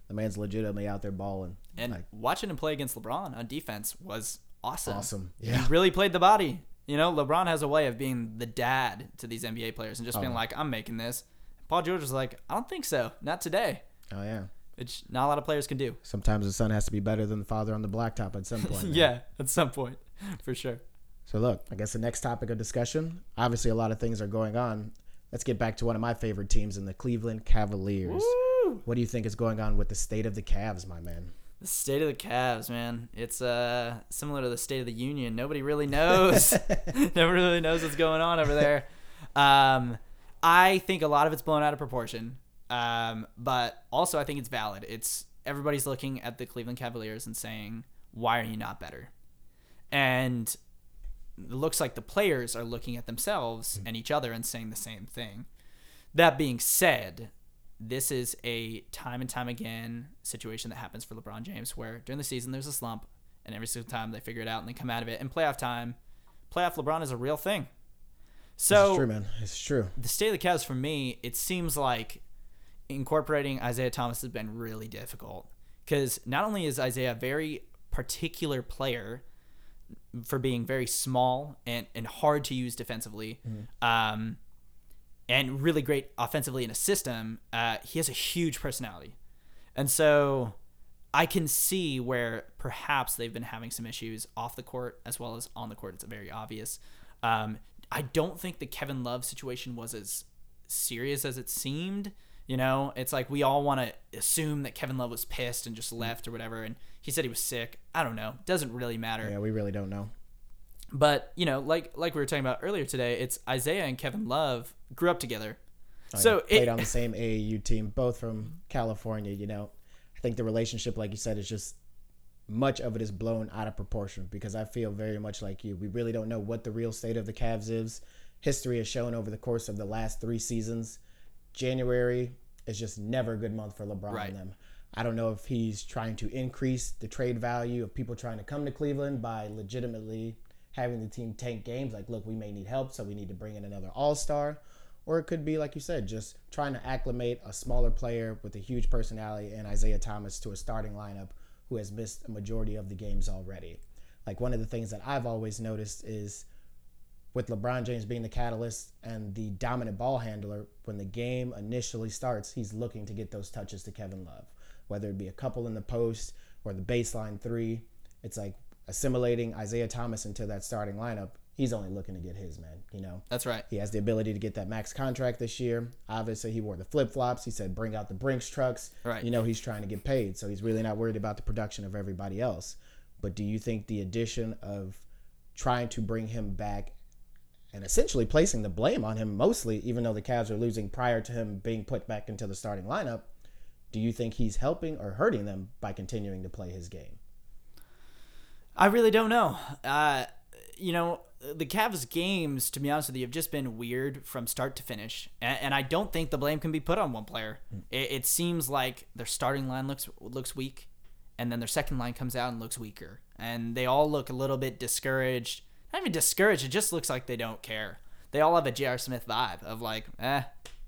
[SPEAKER 2] the man's legitimately out there balling.
[SPEAKER 1] And
[SPEAKER 2] Like,
[SPEAKER 1] watching him play against LeBron on defense was awesome.
[SPEAKER 2] Awesome.
[SPEAKER 1] He
[SPEAKER 2] Yeah.
[SPEAKER 1] really played the body. You know, LeBron has a way of being the dad to these NBA players and just
[SPEAKER 2] Oh,
[SPEAKER 1] being like, I'm making this. Paul George was like, I don't think so. Not today.
[SPEAKER 2] oh yeah.
[SPEAKER 1] Which not a lot of players can do.
[SPEAKER 2] Sometimes the son has to be better than the father on the blacktop at some point. [LAUGHS]
[SPEAKER 1] yeah, at some point, [LAUGHS] for sure.
[SPEAKER 2] So look, I guess the next topic of discussion. Obviously, a lot of things are going on. Let's get back to one of my favorite teams in the Cleveland Cavaliers.
[SPEAKER 1] Woo!
[SPEAKER 2] What do you think is going on with the state of the Cavs, my man?
[SPEAKER 1] The state of the Cavs, man. It's uh similar to the state of the Union. Nobody really knows. [LAUGHS] [LAUGHS] Nobody really knows what's going on over there. Um, I think a lot of it's blown out of proportion. Um, but also I think it's valid. It's everybody's looking at the Cleveland Cavaliers and saying, "Why are you not better?" And it looks like the players are looking at themselves and each other and saying the same thing. That being said, this is a time and time again situation that happens for LeBron James where during the season there's a slump and every single time they figure it out and they come out of it. In playoff time, playoff LeBron is a real thing. So
[SPEAKER 2] it's true, man. It's true.
[SPEAKER 1] the state of the Cavs for me, it seems like incorporating Isaiah Thomas has been really difficult because not only is Isaiah a very particular player for being very small and, and hard to use defensively, um, and really great offensively in a system, uh, he has a huge personality. And so I can see where perhaps they've been having some issues off the court as well as on the court. It's very obvious. Um, I don't think the Kevin Love situation was as serious as it seemed. You know, it's like we all want to assume that Kevin Love was pissed and just left or whatever, and he said he was sick. I don't know. Doesn't really matter.
[SPEAKER 2] Yeah, we really don't know.
[SPEAKER 1] But you know, like like we were talking about earlier today, it's Isaiah and Kevin Love grew up together.
[SPEAKER 2] Oh,
[SPEAKER 1] so
[SPEAKER 2] yeah. played
[SPEAKER 1] it,
[SPEAKER 2] on the same AAU team, both from California. You know, I think the relationship, like you said, is just much of it is blown out of proportion because I feel very much like you. We really don't know what the real state of the Cavs is. History has shown over the course of the last three seasons, January is just never a good month for LeBron
[SPEAKER 1] Right.
[SPEAKER 2] and them. I don't know if he's trying to increase the trade value of people trying to come to Cleveland by legitimately having the team tank games. Like, look, we may need help, so we need to bring in another All Star. Or it could be, like you said, just trying to acclimate a smaller player with a huge personality and Isaiah Thomas to a starting lineup who has missed a majority of the games already. Like, one of the things that I've always noticed is with LeBron James being the catalyst and the dominant ball handler, when the game initially starts, he's looking to get those touches to Kevin Love, whether it be a couple in the post or the baseline three. It's like assimilating Isaiah Thomas into that starting lineup. He's only looking to get his man, you know.
[SPEAKER 1] that's right.
[SPEAKER 2] He has the ability to get that max contract this year. Obviously, he wore the flip flops. He said, "Bring out the Brinks trucks."
[SPEAKER 1] Right.
[SPEAKER 2] You know, he's trying to get paid, so he's really not worried about the production of everybody else. But do you think the addition of trying to bring him back and essentially placing the blame on him mostly, even though the Cavs are losing prior to him being put back into the starting lineup. Do you think he's helping or hurting them by continuing to play his game?
[SPEAKER 1] I really don't know. Uh, you know, the Cavs games, to be honest with you, have just been weird from start to finish, and, and I don't think the blame can be put on one player. Mm. It, it, seems like their starting line looks looks weak, and then their second line comes out and looks weaker, and they all look a little bit discouraged. Not even discouraged; it just looks like they don't care. They all have a J.R. Smith vibe of like, eh,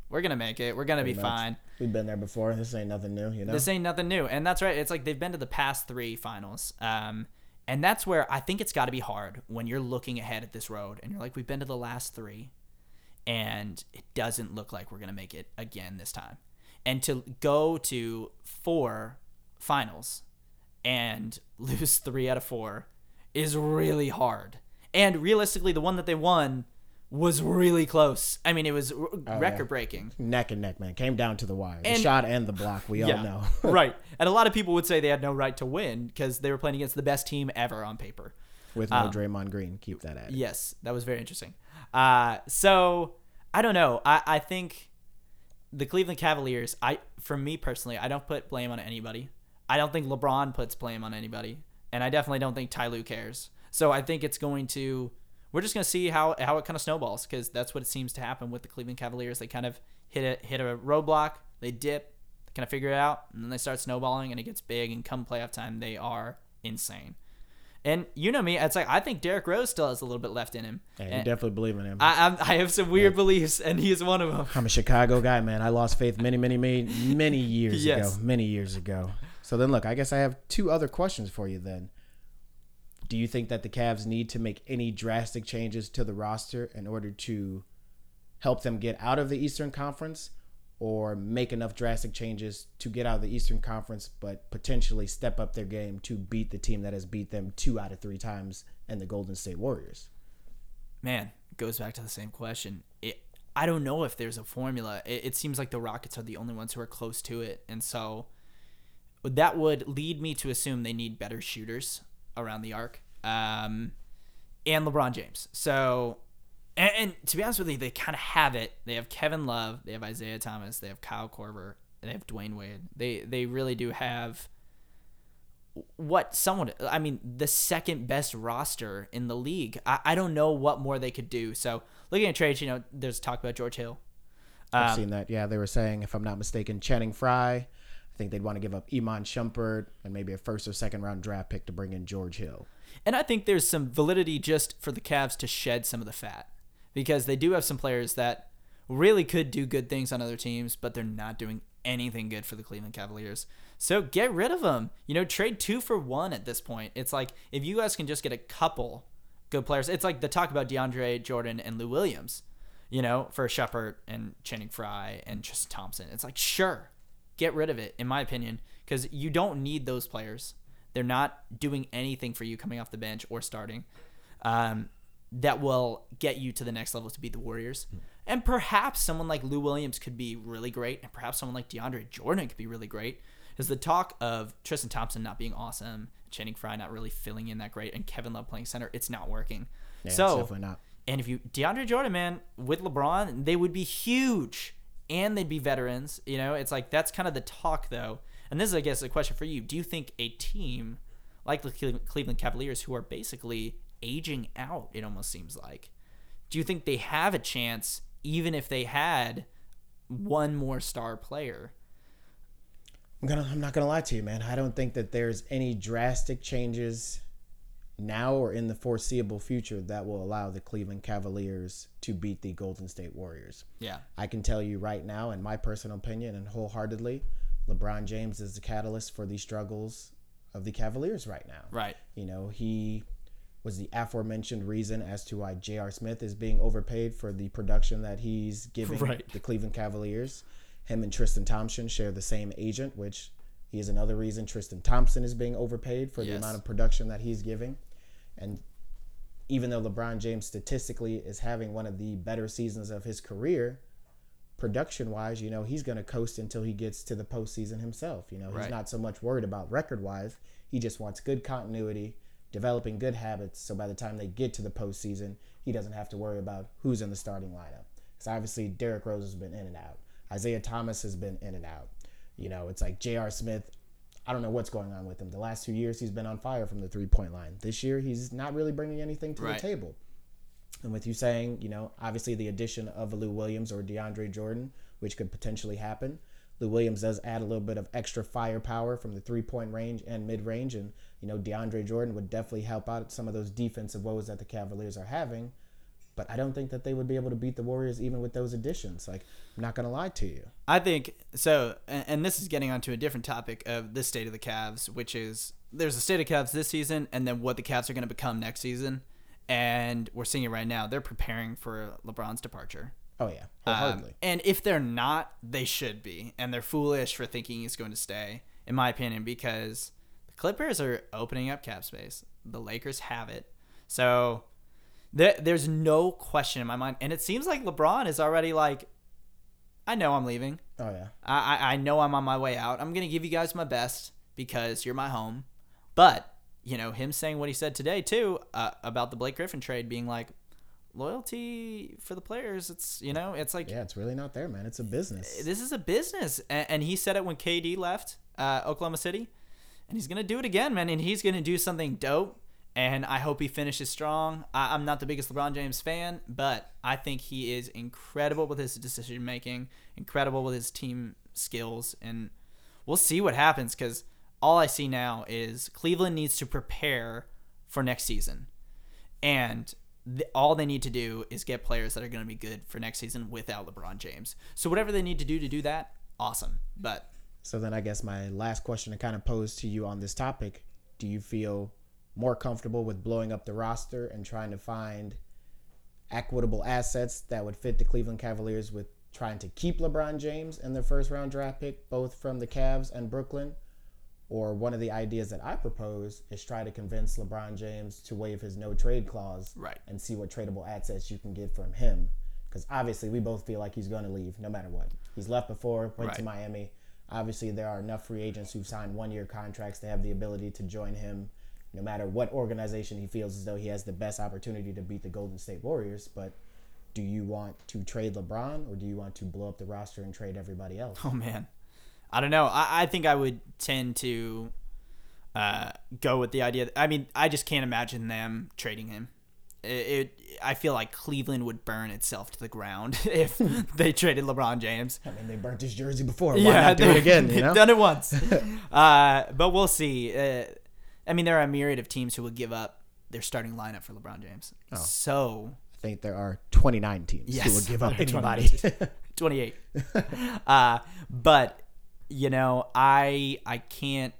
[SPEAKER 1] we're gonna make it. We're gonna Pretty be much. fine.
[SPEAKER 2] We've been there before. This ain't nothing new, you know.
[SPEAKER 1] This ain't nothing new, and that's right. It's like they've been to the past three finals. Um, and that's where I think it's got to be hard when you're looking ahead at this road and you're like, we've been to the last three, and it doesn't look like we're gonna make it again this time. And to go to four finals and [LAUGHS] lose three out of four is really hard. And realistically, the one that they won was really close. I mean, it was oh, record breaking.
[SPEAKER 2] Neck and neck, man. Came down to the wire. And, the shot and the block, we yeah, all know. [LAUGHS]
[SPEAKER 1] right. [LAUGHS] And a lot of people would say they had no right to win because they were playing against the best team ever on paper.
[SPEAKER 2] With no um, Draymond Green. Keep that at
[SPEAKER 1] Yes, that was very interesting. Uh, so, I don't know. I, I think the Cleveland Cavaliers, I for me personally, I don't put blame on anybody. I don't think LeBron puts blame on anybody. And I definitely don't think Ty Lue cares. So I think it's going to we're just going to see how how it kind of snowballs because that's what it seems to happen with the Cleveland Cavaliers. They kind of hit a hit a roadblock, they dip, they kind of figure it out, and then they start snowballing, and it gets big. And come playoff time, they are insane. And you know me, it's like I think Derrick Rose still has a little bit left in him.
[SPEAKER 2] Yeah, you definitely believe in him.
[SPEAKER 1] I I'm, i have some weird yeah. beliefs, and he is one of them.
[SPEAKER 2] I'm a Chicago guy, man. I lost faith many, many, many, many years [LAUGHS] yes. ago. Many years ago. So then, look, I guess I have two other questions for you. Then, do you think that the Cavs need to make any drastic changes to the roster in order to help them get out of the Eastern Conference or make enough drastic changes to get out of the Eastern Conference but potentially step up their game to beat the team that has beat them two out of three times and the Golden State Warriors?
[SPEAKER 1] Man, goes back to the same question. It, I don't know if there's a formula. It, it seems like the Rockets are the only ones who are close to it. And so that would lead me to assume they need better shooters around the arc, um, and LeBron James. So, and, and to be honest with you, they kind of have it. They have Kevin Love, they have Isaiah Thomas, they have Kyle Korver, they have Dwyane Wade. They they really do have what someone I mean the second best roster in the league. I, I don't know what more they could do. So looking at trades, you know, there's talk about George Hill.
[SPEAKER 2] I've um, seen that. Yeah, they were saying, if I'm not mistaken, Channing Frye I think they'd want to give up Iman Shumpert and maybe a first or second round draft pick to bring in George Hill.
[SPEAKER 1] And I think there's some validity just for the Cavs to shed some of the fat because they do have some players that really could do good things on other teams, but they're not doing anything good for the Cleveland Cavaliers. So get rid of them. You know, trade two for one at this point. It's like if you guys can just get a couple good players, it's like the talk about DeAndre Jordan and Lou Williams, you know, for Shumpert and Channing Frye and Tristan Thompson. It's like, sure, get rid of it, in my opinion, because you don't need those players. They're not doing anything for you coming off the bench or starting um, that will get you to the next level to beat the Warriors. And perhaps someone like Lou Williams could be really great, and perhaps someone like DeAndre Jordan could be really great. Because the talk of Tristan Thompson not being awesome, Channing Frye not really filling in that great, and Kevin Love playing center, it's not working. Yeah, so, definitely not. And if you DeAndre Jordan, man, with LeBron, they would be huge and they'd be veterans. You know, it's like that's kind of the talk though. And this is, I guess, a question for you. Do you think a team like the Cleveland Cavaliers, who are basically aging out, it almost seems like, do you think they have a chance, even if they had one more star player?
[SPEAKER 2] I'm gonna. I'm not gonna lie to you, man. I don't think that there's any drastic changes now or in the foreseeable future that will allow the Cleveland Cavaliers to beat the Golden State Warriors.
[SPEAKER 1] Yeah.
[SPEAKER 2] I can tell you right now, in my personal opinion and wholeheartedly, LeBron James is the catalyst for the struggles of the Cavaliers right now.
[SPEAKER 1] Right.
[SPEAKER 2] You know, he was the aforementioned reason as to why J.R. Smith is being overpaid for the production that he's giving [LAUGHS] right. the Cleveland Cavaliers. Him and Tristan Thompson share the same agent, which he is another reason Tristan Thompson is being overpaid for yes. the amount of production that he's giving. And even though LeBron James statistically is having one of the better seasons of his career, production wise, you know, he's going to coast until he gets to the postseason himself. You know, he's right. not so much worried about record wise. He just wants good continuity, developing good habits so by the time they get to the postseason, he doesn't have to worry about who's in the starting lineup. Because obviously, Derrick Rose has been in and out. Isaiah Thomas has been in and out. You know, it's like J.R. Smith. I don't know what's going on with him. The last two years, he's been on fire from the three point line. This year, he's not really bringing anything to
[SPEAKER 1] Right.
[SPEAKER 2] the table. And with you saying, you know, obviously the addition of a Lou Williams or DeAndre Jordan, which could potentially happen, Lou Williams does add a little bit of extra firepower from the three point range and mid range. And, you know, DeAndre Jordan would definitely help out some of those defensive woes that the Cavaliers are having. But I don't think that they would be able to beat the Warriors even with those additions. Like, I'm not going to lie to you.
[SPEAKER 1] I think so, and, and this is getting onto a different topic of the state of the Cavs, which is there's a state of Cavs this season, and then what the Cavs are going to become next season. And we're seeing it right now. They're preparing for LeBron's departure.
[SPEAKER 2] Oh, yeah.
[SPEAKER 1] Um, and if they're not, they should be. And they're foolish for thinking he's going to stay, in my opinion, because the Clippers are opening up cap space. The Lakers have it. So there, there's no question in my mind. And it seems like LeBron is already like, I know I'm leaving.
[SPEAKER 2] oh, yeah.
[SPEAKER 1] I, I I know I'm on my way out. I'm gonna give you guys my best because you're my home. But you know him saying what he said today too uh, about the Blake Griffin trade, being like loyalty for the players. It's you know it's like
[SPEAKER 2] Yeah, it's really not there, man. It's a business.
[SPEAKER 1] this is a business, and, and he said it when KD left uh, Oklahoma City, and he's gonna do it again, man. And he's gonna do something dope. And I hope he finishes strong. I, I'm not the biggest LeBron James fan, but I think he is incredible with his decision making, incredible with his team skills, and we'll see what happens. Because all I see now is Cleveland needs to prepare for next season, and all they need to do is get players that are going to be good for next season without LeBron James. So whatever they need to do to do that, awesome. But
[SPEAKER 2] So then I guess my last question to kind of pose to you on this topic, do you feel more comfortable with blowing up the roster and trying to find equitable assets that would fit the Cleveland Cavaliers with trying to keep LeBron James in their first round draft pick, both from the Cavs and Brooklyn? Or one of the ideas that I propose is try to convince LeBron James to waive his no trade clause
[SPEAKER 1] Right.
[SPEAKER 2] and see what tradable assets you can get from him. Because obviously, we both feel like he's going to leave no matter what. He's left before, went to Miami. Obviously, there are enough free agents who've signed one year contracts to have the ability to join him no matter what organization he feels as though he has the best opportunity to beat the Golden State Warriors. But do you want to trade LeBron or do you want to blow up the roster and trade everybody else?
[SPEAKER 1] Oh man, I don't know. I, I think I would tend to uh, go with the idea. I mean, I just can't imagine them trading him. It, it I feel like Cleveland would burn itself to the ground [LAUGHS] if [LAUGHS] they traded LeBron James.
[SPEAKER 2] I mean, they burnt his jersey before. Why not do it again? You [LAUGHS] know?
[SPEAKER 1] done it once. uh, but we'll see. Uh, I mean, there are a myriad of teams who would give up their starting lineup for LeBron James. So
[SPEAKER 2] I think there are 29 teams who would give up [LAUGHS] anybody.
[SPEAKER 1] 28 [LAUGHS] uh but you know i i can't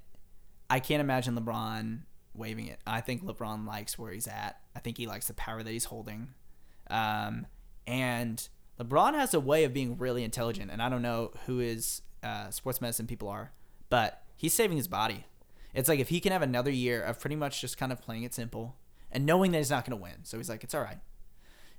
[SPEAKER 1] i can't imagine lebron waiving it. I think lebron likes where he's at. I think he likes the power that he's holding. Um and lebron has a way of being really intelligent and i don't know who his uh, sports medicine people are but he's saving his body it's like if he can have another year of pretty much just kind of playing it simple and knowing that he's not going to win so he's like it's all right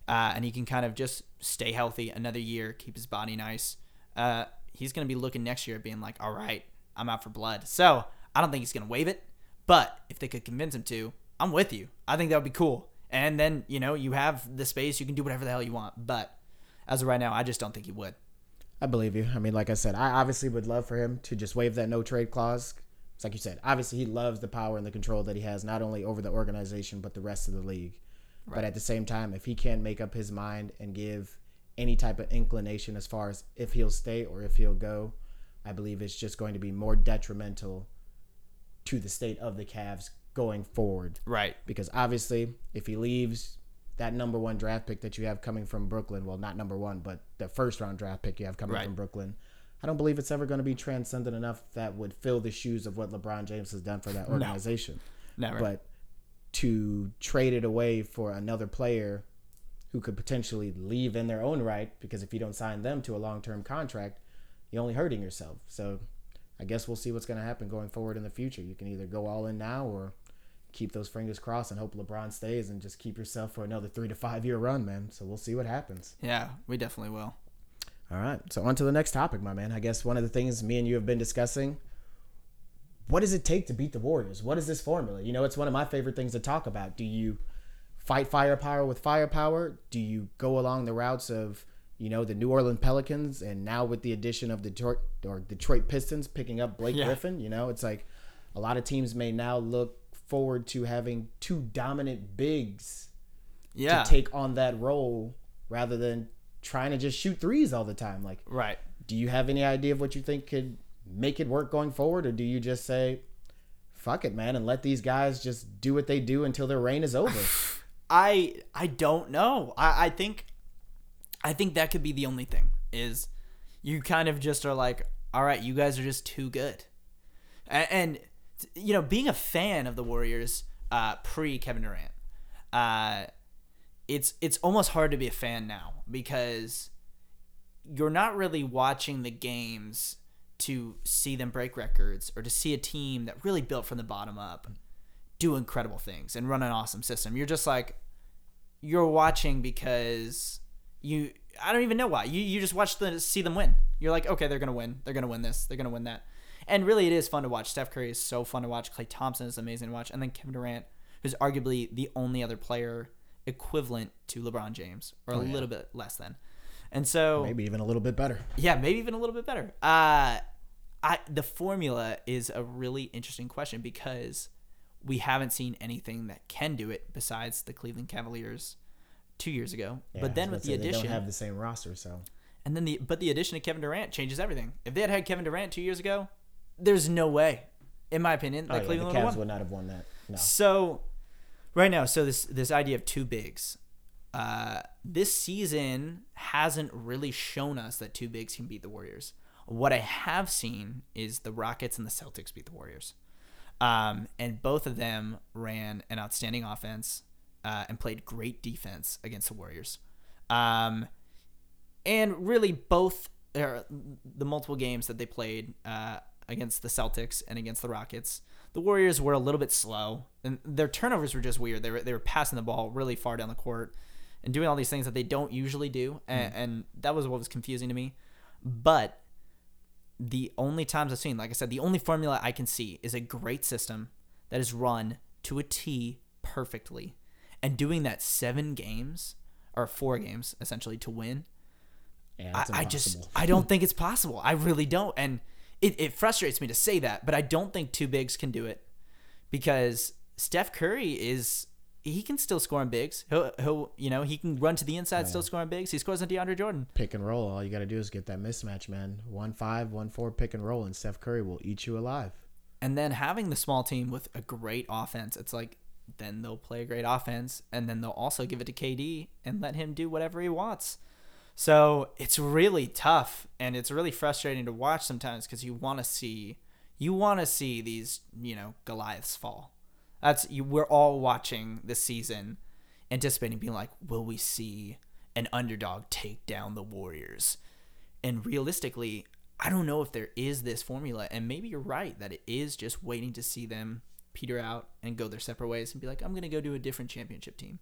[SPEAKER 1] uh, and he can kind of just stay healthy another year, keep his body nice. Uh, he's going to be looking next year being like, all right, I'm out for blood. So I don't think he's going to waive it, but if they could convince him to, I'm with you. I think that would be cool. And then, you know, you have the space, you can do whatever the hell you want. But as of right now, I just don't think he would.
[SPEAKER 2] I believe you. I mean, like I said, I obviously would love for him to just waive that no trade clause. It's like you said, obviously he loves the power and the control that he has, not only over the organization, but the rest of the league. But at the same time, if he can't make up his mind and give any type of inclination as far as if he'll stay or if he'll go, I believe it's just going to be more detrimental to the state of the Cavs going forward.
[SPEAKER 1] Right.
[SPEAKER 2] Because obviously, if he leaves, that number one draft pick that you have coming from Brooklyn, well, not number one, but the first round draft pick you have coming
[SPEAKER 1] Right.
[SPEAKER 2] from Brooklyn, I don't believe it's ever going to be transcendent enough that would fill the shoes of what LeBron James has done for that organization.
[SPEAKER 1] Never.
[SPEAKER 2] But to trade it away for another player who could potentially leave in their own right, because if you don't sign them to a long term contract, you're only hurting yourself. So I guess we'll see what's going to happen going forward in the future. You can either go all in now or keep those fingers crossed and hope LeBron stays and just keep yourself for another three to five year run, man. So we'll see what happens.
[SPEAKER 1] yeah, we definitely will.
[SPEAKER 2] All right. So on to the next topic, my man. I guess one of the things me and you have been discussing what does it take to beat the Warriors? What is this formula? You know, it's one of my favorite things to talk about. Do you fight firepower with firepower? Do you go along the routes of, you know, the New Orleans Pelicans and now with the addition of the Detroit or Detroit Pistons picking up Blake
[SPEAKER 1] Yeah.
[SPEAKER 2] Griffin, you know, it's like a lot of teams may now look forward to having two dominant bigs
[SPEAKER 1] Yeah.
[SPEAKER 2] to take on that role rather than trying to just shoot threes all the time. Like,
[SPEAKER 1] right.
[SPEAKER 2] do you have any idea of what you think could make it work going forward, or do you just say, "Fuck it, man," and let these guys just do what they do until their reign is over? [SIGHS]
[SPEAKER 1] I I don't know. I, I think I think that could be the only thing is you kind of just are like, all right, you guys are just too good, and, and you know, being a fan of the Warriors uh, pre Kevin Durant, uh, it's it's almost hard to be a fan now because you're not really watching the games to see them break records or to see a team that really built from the bottom up do incredible things and run an awesome system. You're just like you're watching because you I don't even know why. You you just watch the see them win. You're like, okay, they're gonna win. They're gonna win this. They're gonna win that. And really, it is fun to watch. Steph Curry is so fun to watch. Klay Thompson is amazing to watch, and then Kevin Durant, who's arguably the only other player equivalent to LeBron James, or a
[SPEAKER 2] Oh, yeah.
[SPEAKER 1] little bit less than. And so
[SPEAKER 2] Maybe even a little bit better.
[SPEAKER 1] yeah, maybe even a little bit better. Uh, I the formula is a really interesting question because we haven't seen anything that can do it besides the Cleveland Cavaliers two years ago.
[SPEAKER 2] Yeah,
[SPEAKER 1] but then with the
[SPEAKER 2] say, they
[SPEAKER 1] addition,
[SPEAKER 2] don't have the same roster, so
[SPEAKER 1] and then the but the addition of Kevin Durant changes everything. If they had had Kevin Durant two years ago, there's no way, in my opinion, that
[SPEAKER 2] oh, yeah, the
[SPEAKER 1] Cleveland would have
[SPEAKER 2] Cavs
[SPEAKER 1] won.
[SPEAKER 2] would not have won that. No,
[SPEAKER 1] So, right now, so this this idea of two bigs, uh, this season hasn't really shown us that two bigs can beat the Warriors. What I have seen is the Rockets and the Celtics beat the Warriors, um, and both of them ran an outstanding offense uh, and played great defense against the Warriors. Um, and really both er, the multiple games that they played uh, against the Celtics and against the Rockets, the Warriors were a little bit slow, and their turnovers were just weird. They were they were passing the ball really far down the court and doing all these things that they don't usually do, and, hmm. and that was what was confusing to me. But the only times I've seen, like I said, the only formula I can see is a great system that is run to a T perfectly, and doing that seven games or four games essentially to win
[SPEAKER 2] yeah,
[SPEAKER 1] I, I just. I don't [LAUGHS] think it's possible. I really don't, and it, it frustrates me to say that, but I don't think two bigs can do it because Steph Curry is he can still score on bigs. He'll he'll you know he can run to the inside, still score on bigs. He scores on DeAndre Jordan.
[SPEAKER 2] pick and roll. All you got to do is get that mismatch, man. One five, one four, pick and roll, and Steph Curry will eat you alive.
[SPEAKER 1] And then having the small team with a great offense, it's like then they'll play a great offense, and then they'll also give it to KD and let him do whatever he wants. So it's really tough, and it's really frustrating to watch sometimes because you want to see you want to see these you know Goliaths fall. That's you. We're all watching this season, anticipating being like, will we see an underdog take down the Warriors? And realistically, I don't know if there is this formula. And maybe you're right that it is just waiting to see them peter out and go their separate ways and be like, I'm to go to a different championship team.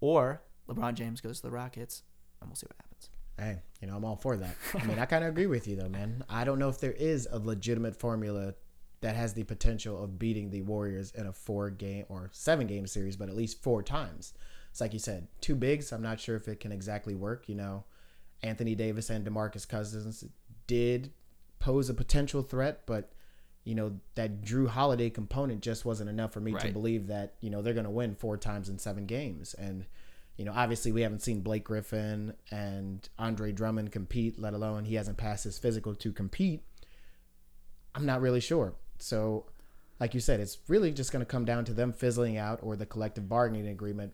[SPEAKER 1] Or LeBron James goes to the Rockets and we'll see what happens.
[SPEAKER 2] Hey, you know, I'm all for that. I mean, I kind of agree with you though, man. I don't know if there is a legitimate formula that has the potential of beating the Warriors in a four game or seven game series, but at least four times. It's like you said, two bigs. I'm not sure if it can exactly work. You know, Anthony Davis and DeMarcus Cousins did pose a potential threat, but you know that Jrue Holiday component just wasn't enough for me to believe that you know they're going to win four times in seven games. And you know, obviously we haven't seen Blake Griffin and Andre Drummond compete, let alone he hasn't passed his physical to compete. I'm not really sure. So, like you said, it's really just going to come down to them fizzling out or the collective bargaining agreement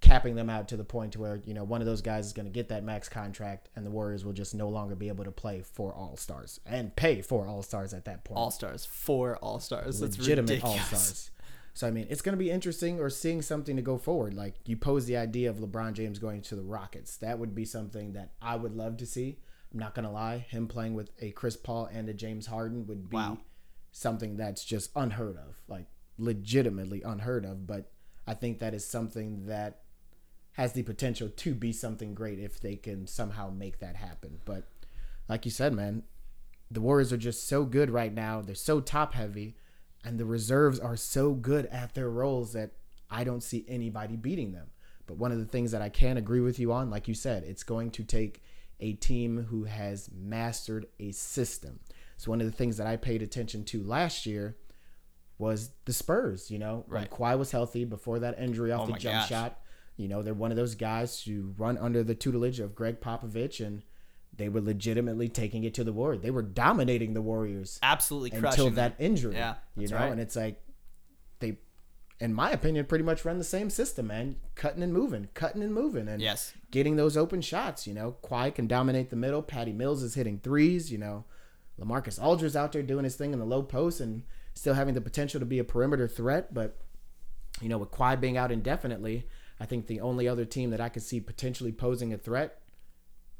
[SPEAKER 2] capping them out to the point to where you know one of those guys is going to get that max contract and the Warriors will just no longer be able to play for All Stars and pay for All Stars at that point
[SPEAKER 1] All stars, for all stars. That's
[SPEAKER 2] legitimate all
[SPEAKER 1] ridiculous.
[SPEAKER 2] stars. So I mean, it's going to be interesting or seeing something to go forward. Like you pose the idea of LeBron James going to the Rockets. That would be something that I would love to see. I'm not going to lie, him playing with a Chris Paul and a James Harden would be
[SPEAKER 1] Wow.
[SPEAKER 2] something that's just unheard of, like legitimately unheard of, but I think that is something that has the potential to be something great if they can somehow make that happen. But like you said, man, the Warriors are just so good right now. They're so top heavy, and the reserves are so good at their roles that I don't see anybody beating them. But one of the things that I can agree with you on, like you said, it's going to take a team who has mastered a system. So one of the things that I paid attention to last year was the Spurs. You know,
[SPEAKER 1] Right.
[SPEAKER 2] when Kawhi was healthy before that injury off
[SPEAKER 1] Oh
[SPEAKER 2] the jump
[SPEAKER 1] gosh.
[SPEAKER 2] shot. You know, they're one of those guys who run under the tutelage of Gregg Popovich, and they were legitimately taking it to the Warriors. They were dominating the Warriors
[SPEAKER 1] Absolutely crushing
[SPEAKER 2] until
[SPEAKER 1] them.
[SPEAKER 2] that injury.
[SPEAKER 1] Yeah,
[SPEAKER 2] you know,
[SPEAKER 1] right.
[SPEAKER 2] and it's like they, in my opinion, pretty much run the same system, man. Cutting and moving, cutting and moving, and
[SPEAKER 1] Yes.
[SPEAKER 2] getting those open shots. You know, Kawhi can dominate the middle. Patty Mills is hitting threes. You know, LaMarcus Aldridge's out there doing his thing in the low post and still having the potential to be a perimeter threat. But you know, with Kawhi being out indefinitely, I think the only other team that I could see potentially posing a threat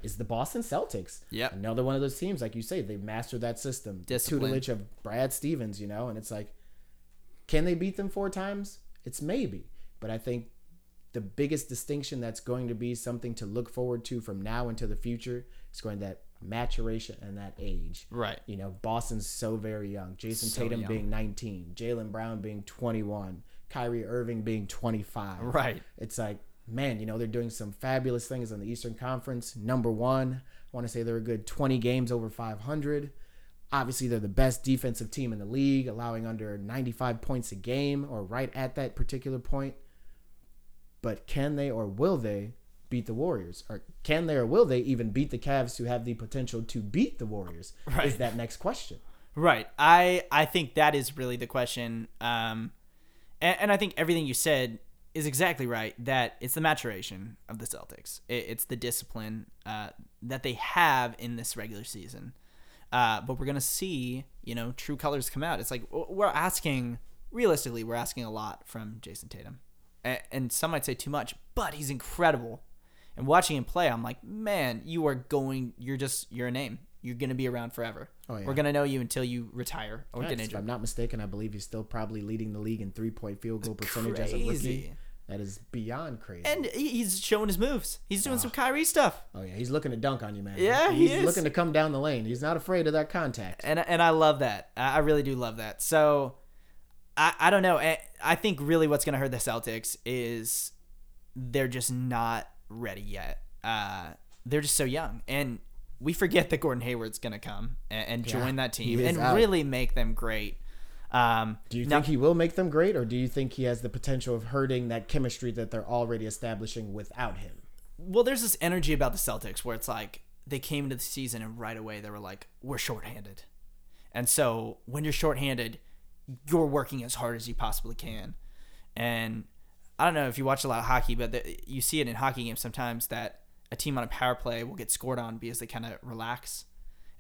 [SPEAKER 2] is the Boston Celtics.
[SPEAKER 1] Yep.
[SPEAKER 2] Another one of those teams, like you say, they've mastered that system. The tutelage of Brad Stevens, you know, and it's like, can they beat them four times? It's maybe. But I think the biggest distinction that's going to be something to look forward to from now into the future is going that maturation and that age.
[SPEAKER 1] Right.
[SPEAKER 2] You know, Boston's so very young. Jayson
[SPEAKER 1] So
[SPEAKER 2] Tatum
[SPEAKER 1] young.
[SPEAKER 2] being 19, Jaylen Brown being 21, Kyrie Irving being 25.
[SPEAKER 1] Right.
[SPEAKER 2] It's like, man, you know, they're doing some fabulous things in the Eastern Conference. Number one, I want to say they're a good 20 games over 500. Obviously, they're the best defensive team in the league, allowing under 95 points a game or right at that particular point. But can they or will they beat the Warriors? Or can they or will they even beat the Cavs who have the potential to beat the Warriors?
[SPEAKER 1] Right.
[SPEAKER 2] Is that next question.
[SPEAKER 1] Right. I I think that is really the question. Um, and, and I think everything you said is exactly right. That it's the maturation of the Celtics. It, it's the discipline uh, that they have in this regular season. Uh, but we're gonna see, you know, true colors come out. It's like we're asking, realistically, we're asking a lot from Jayson Tatum, and, and some might say too much, but he's incredible. And watching him play, I'm like, man, you are going. You're just you're a name. You're gonna be around forever.
[SPEAKER 2] Oh, yeah.
[SPEAKER 1] We're gonna know you until you retire or get
[SPEAKER 2] If. I'm not mistaken, I believe he's still probably leading the league in three point field goal percentage as a
[SPEAKER 1] crazy.
[SPEAKER 2] rookie. That is beyond crazy.
[SPEAKER 1] And he's showing his moves. He's doing some Kyrie stuff.
[SPEAKER 2] oh yeah, he's looking to dunk on you, man.
[SPEAKER 1] Yeah, he
[SPEAKER 2] he's
[SPEAKER 1] is.
[SPEAKER 2] looking to come down the lane. He's not afraid of that contact.
[SPEAKER 1] and and I love that. I really do love that. So I I don't know. I think really what's gonna hurt the Celtics is they're just not ready yet. Uh, they're just so young, and we forget that Gordon Hayward's gonna come and, and
[SPEAKER 2] Yeah,
[SPEAKER 1] join that team and
[SPEAKER 2] out.
[SPEAKER 1] really make them great. Um,
[SPEAKER 2] Do you
[SPEAKER 1] now-
[SPEAKER 2] think he will make them great, or do you think he has the potential of hurting that chemistry that they're already establishing without him?
[SPEAKER 1] well, there's this energy about the Celtics where it's like they came into the season and right away they were like, we're shorthanded. And so when you're shorthanded, you're working as hard as you possibly can. And I don't know if you watch a lot of hockey, but the, you see it in hockey games sometimes that a team on a power play will get scored on because they kind of relax.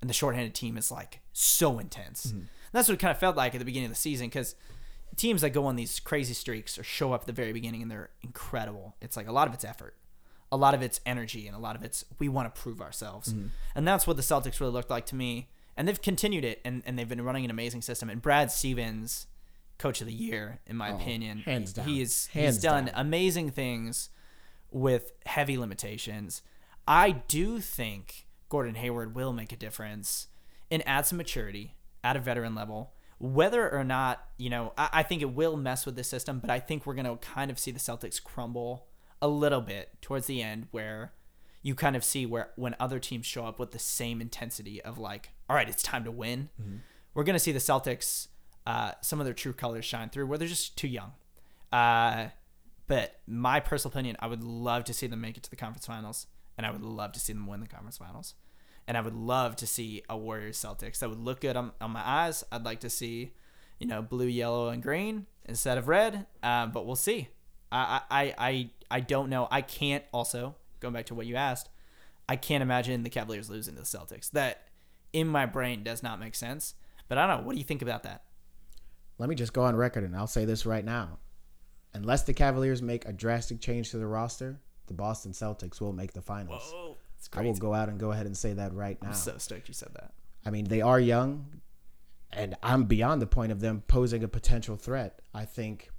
[SPEAKER 1] And the shorthanded team is like so intense. And that's what it kind of felt like at the beginning of the season because teams that go on these crazy streaks or show up at the very beginning and they're incredible. It's like a lot of it's effort, a lot of it's energy, and a lot of it's we want to prove ourselves. Mm-hmm. And that's what the Celtics really looked like to me. And they've continued it, and, and they've been running an amazing system. And Brad Stevens, coach of the year, in my oh, opinion,
[SPEAKER 2] Oh, hands down.
[SPEAKER 1] he is
[SPEAKER 2] Hands
[SPEAKER 1] he's done
[SPEAKER 2] down.
[SPEAKER 1] amazing things with heavy limitations. I do think Gordon Hayward will make a difference and add some maturity at a veteran level. Whether or not, you know, I, I think it will mess with the system, but I think we're going to kind of see the Celtics crumble a little bit towards the end where you kind of see where when other teams show up with the same intensity of like, all right, it's time to win. We're going to see the Celtics, uh, some of their true colors shine through where they're just too young. Uh, but my personal opinion, I would love to see them make it to the conference finals, and I would love to see them win the conference finals. And I would love to see a Warriors Celtics. That would look good on, on my eyes. I'd like to see, you know, blue, yellow, and green instead of red. Um, but we'll see. I, I, I, I don't know. I can't also, going back to what you asked, I can't imagine the Cavaliers losing to the Celtics. That in my brain does not make sense. But I don't know. What do you think about that?
[SPEAKER 2] Let me just go on record, and I'll say this right now: unless the Cavaliers make a drastic change to the roster, the Boston Celtics will make the finals.
[SPEAKER 1] Oh, it's
[SPEAKER 2] I will go out and go ahead and say that right now.
[SPEAKER 1] I'm so stoked you said that.
[SPEAKER 2] I mean, they are young, and I'm beyond the point of them posing a potential threat. I think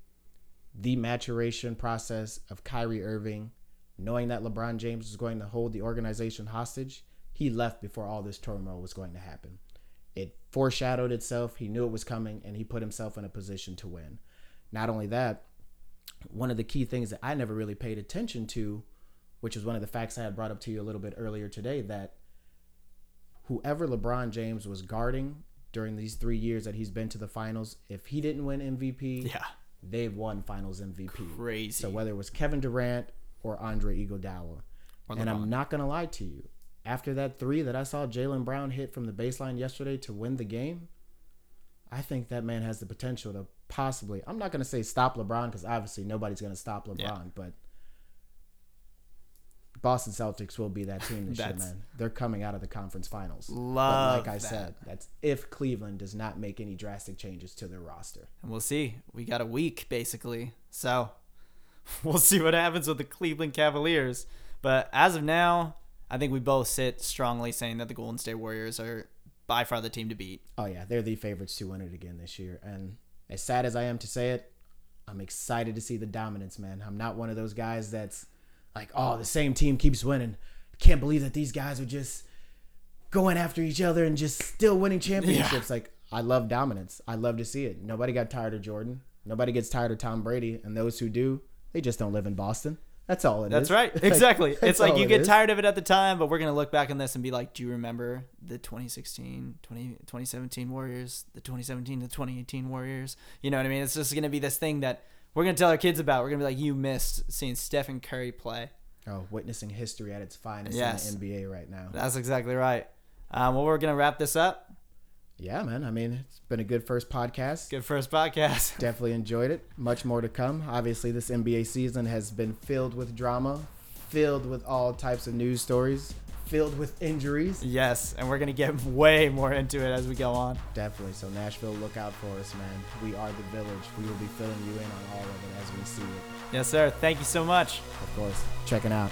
[SPEAKER 2] the maturation process of Kyrie Irving, knowing that LeBron James is going to hold the organization hostage, he left before all this turmoil was going to happen. it foreshadowed itself. He knew it was coming, and he put himself in a position to win. Not only that, one of the key things that I never really paid attention to, which is one of the facts I had brought up to you a little bit earlier today, that whoever LeBron James was guarding during these three years that he's been to the finals, if he didn't win MVP,
[SPEAKER 1] Yeah.
[SPEAKER 2] they've won Finals MVP.
[SPEAKER 1] Crazy.
[SPEAKER 2] So whether it was Kevin Durant or Andre Iguodala,
[SPEAKER 1] Or
[SPEAKER 2] and I'm not gonna lie to you, after that three that I saw Jaylen Brown hit from the baseline yesterday to win the game, I think that man has the potential to possibly. I'm not gonna say stop LeBron because obviously nobody's gonna stop LeBron,
[SPEAKER 1] Yeah.
[SPEAKER 2] but Boston Celtics will be that team this year, man. They're coming out of the conference finals.
[SPEAKER 1] Love
[SPEAKER 2] but like I
[SPEAKER 1] that.
[SPEAKER 2] said, that's if Cleveland does not make any drastic changes to their roster.
[SPEAKER 1] And we'll see. We got a week basically. So [LAUGHS] we'll see what happens with the Cleveland Cavaliers. But as of now, I think we both sit strongly saying that the Golden State Warriors are by far the team to beat.
[SPEAKER 2] Oh yeah, they're the favorites to win it again this year. And as sad as I am to say it, I'm excited to see the dominance, man. I'm not one of those guys that's like, oh, the same team keeps winning. Can't believe that these guys are just going after each other and just still winning championships. Like I love dominance. I love to see it. Nobody got tired of Jordan. Nobody gets tired of Tom Brady. And those who do, they just don't live in Boston. That's all it is.
[SPEAKER 1] That's right. [LAUGHS] Exactly.
[SPEAKER 2] that's
[SPEAKER 1] it's like you get
[SPEAKER 2] is.
[SPEAKER 1] tired of it at the time, but we're going to look back on this and be like, do you remember the 2016, 20, 2017 Warriors, the 2017 to 2018 Warriors? You know what I mean? It's just going to be this thing that we're going to tell our kids about. We're going to be like, you missed seeing Stephen Curry play.
[SPEAKER 2] Oh, witnessing history at its finest
[SPEAKER 1] Yes.
[SPEAKER 2] in the NBA right now.
[SPEAKER 1] That's exactly right. Um, well, we're going to wrap this up.
[SPEAKER 2] Yeah, man. I mean, it's been a good first podcast.
[SPEAKER 1] Good first podcast. [LAUGHS]
[SPEAKER 2] Definitely enjoyed it. Much more to come. Obviously, this NBA season has been filled with drama, filled with all types of news stories, filled with injuries.
[SPEAKER 1] yes, and we're going to get [LAUGHS] way more into it as we go on.
[SPEAKER 2] Definitely. So, Nashville, look out for us, man. We are the village. We will be filling you in on all of it as we see it.
[SPEAKER 1] Yes, sir. Thank you so much.
[SPEAKER 2] Of course, checking out.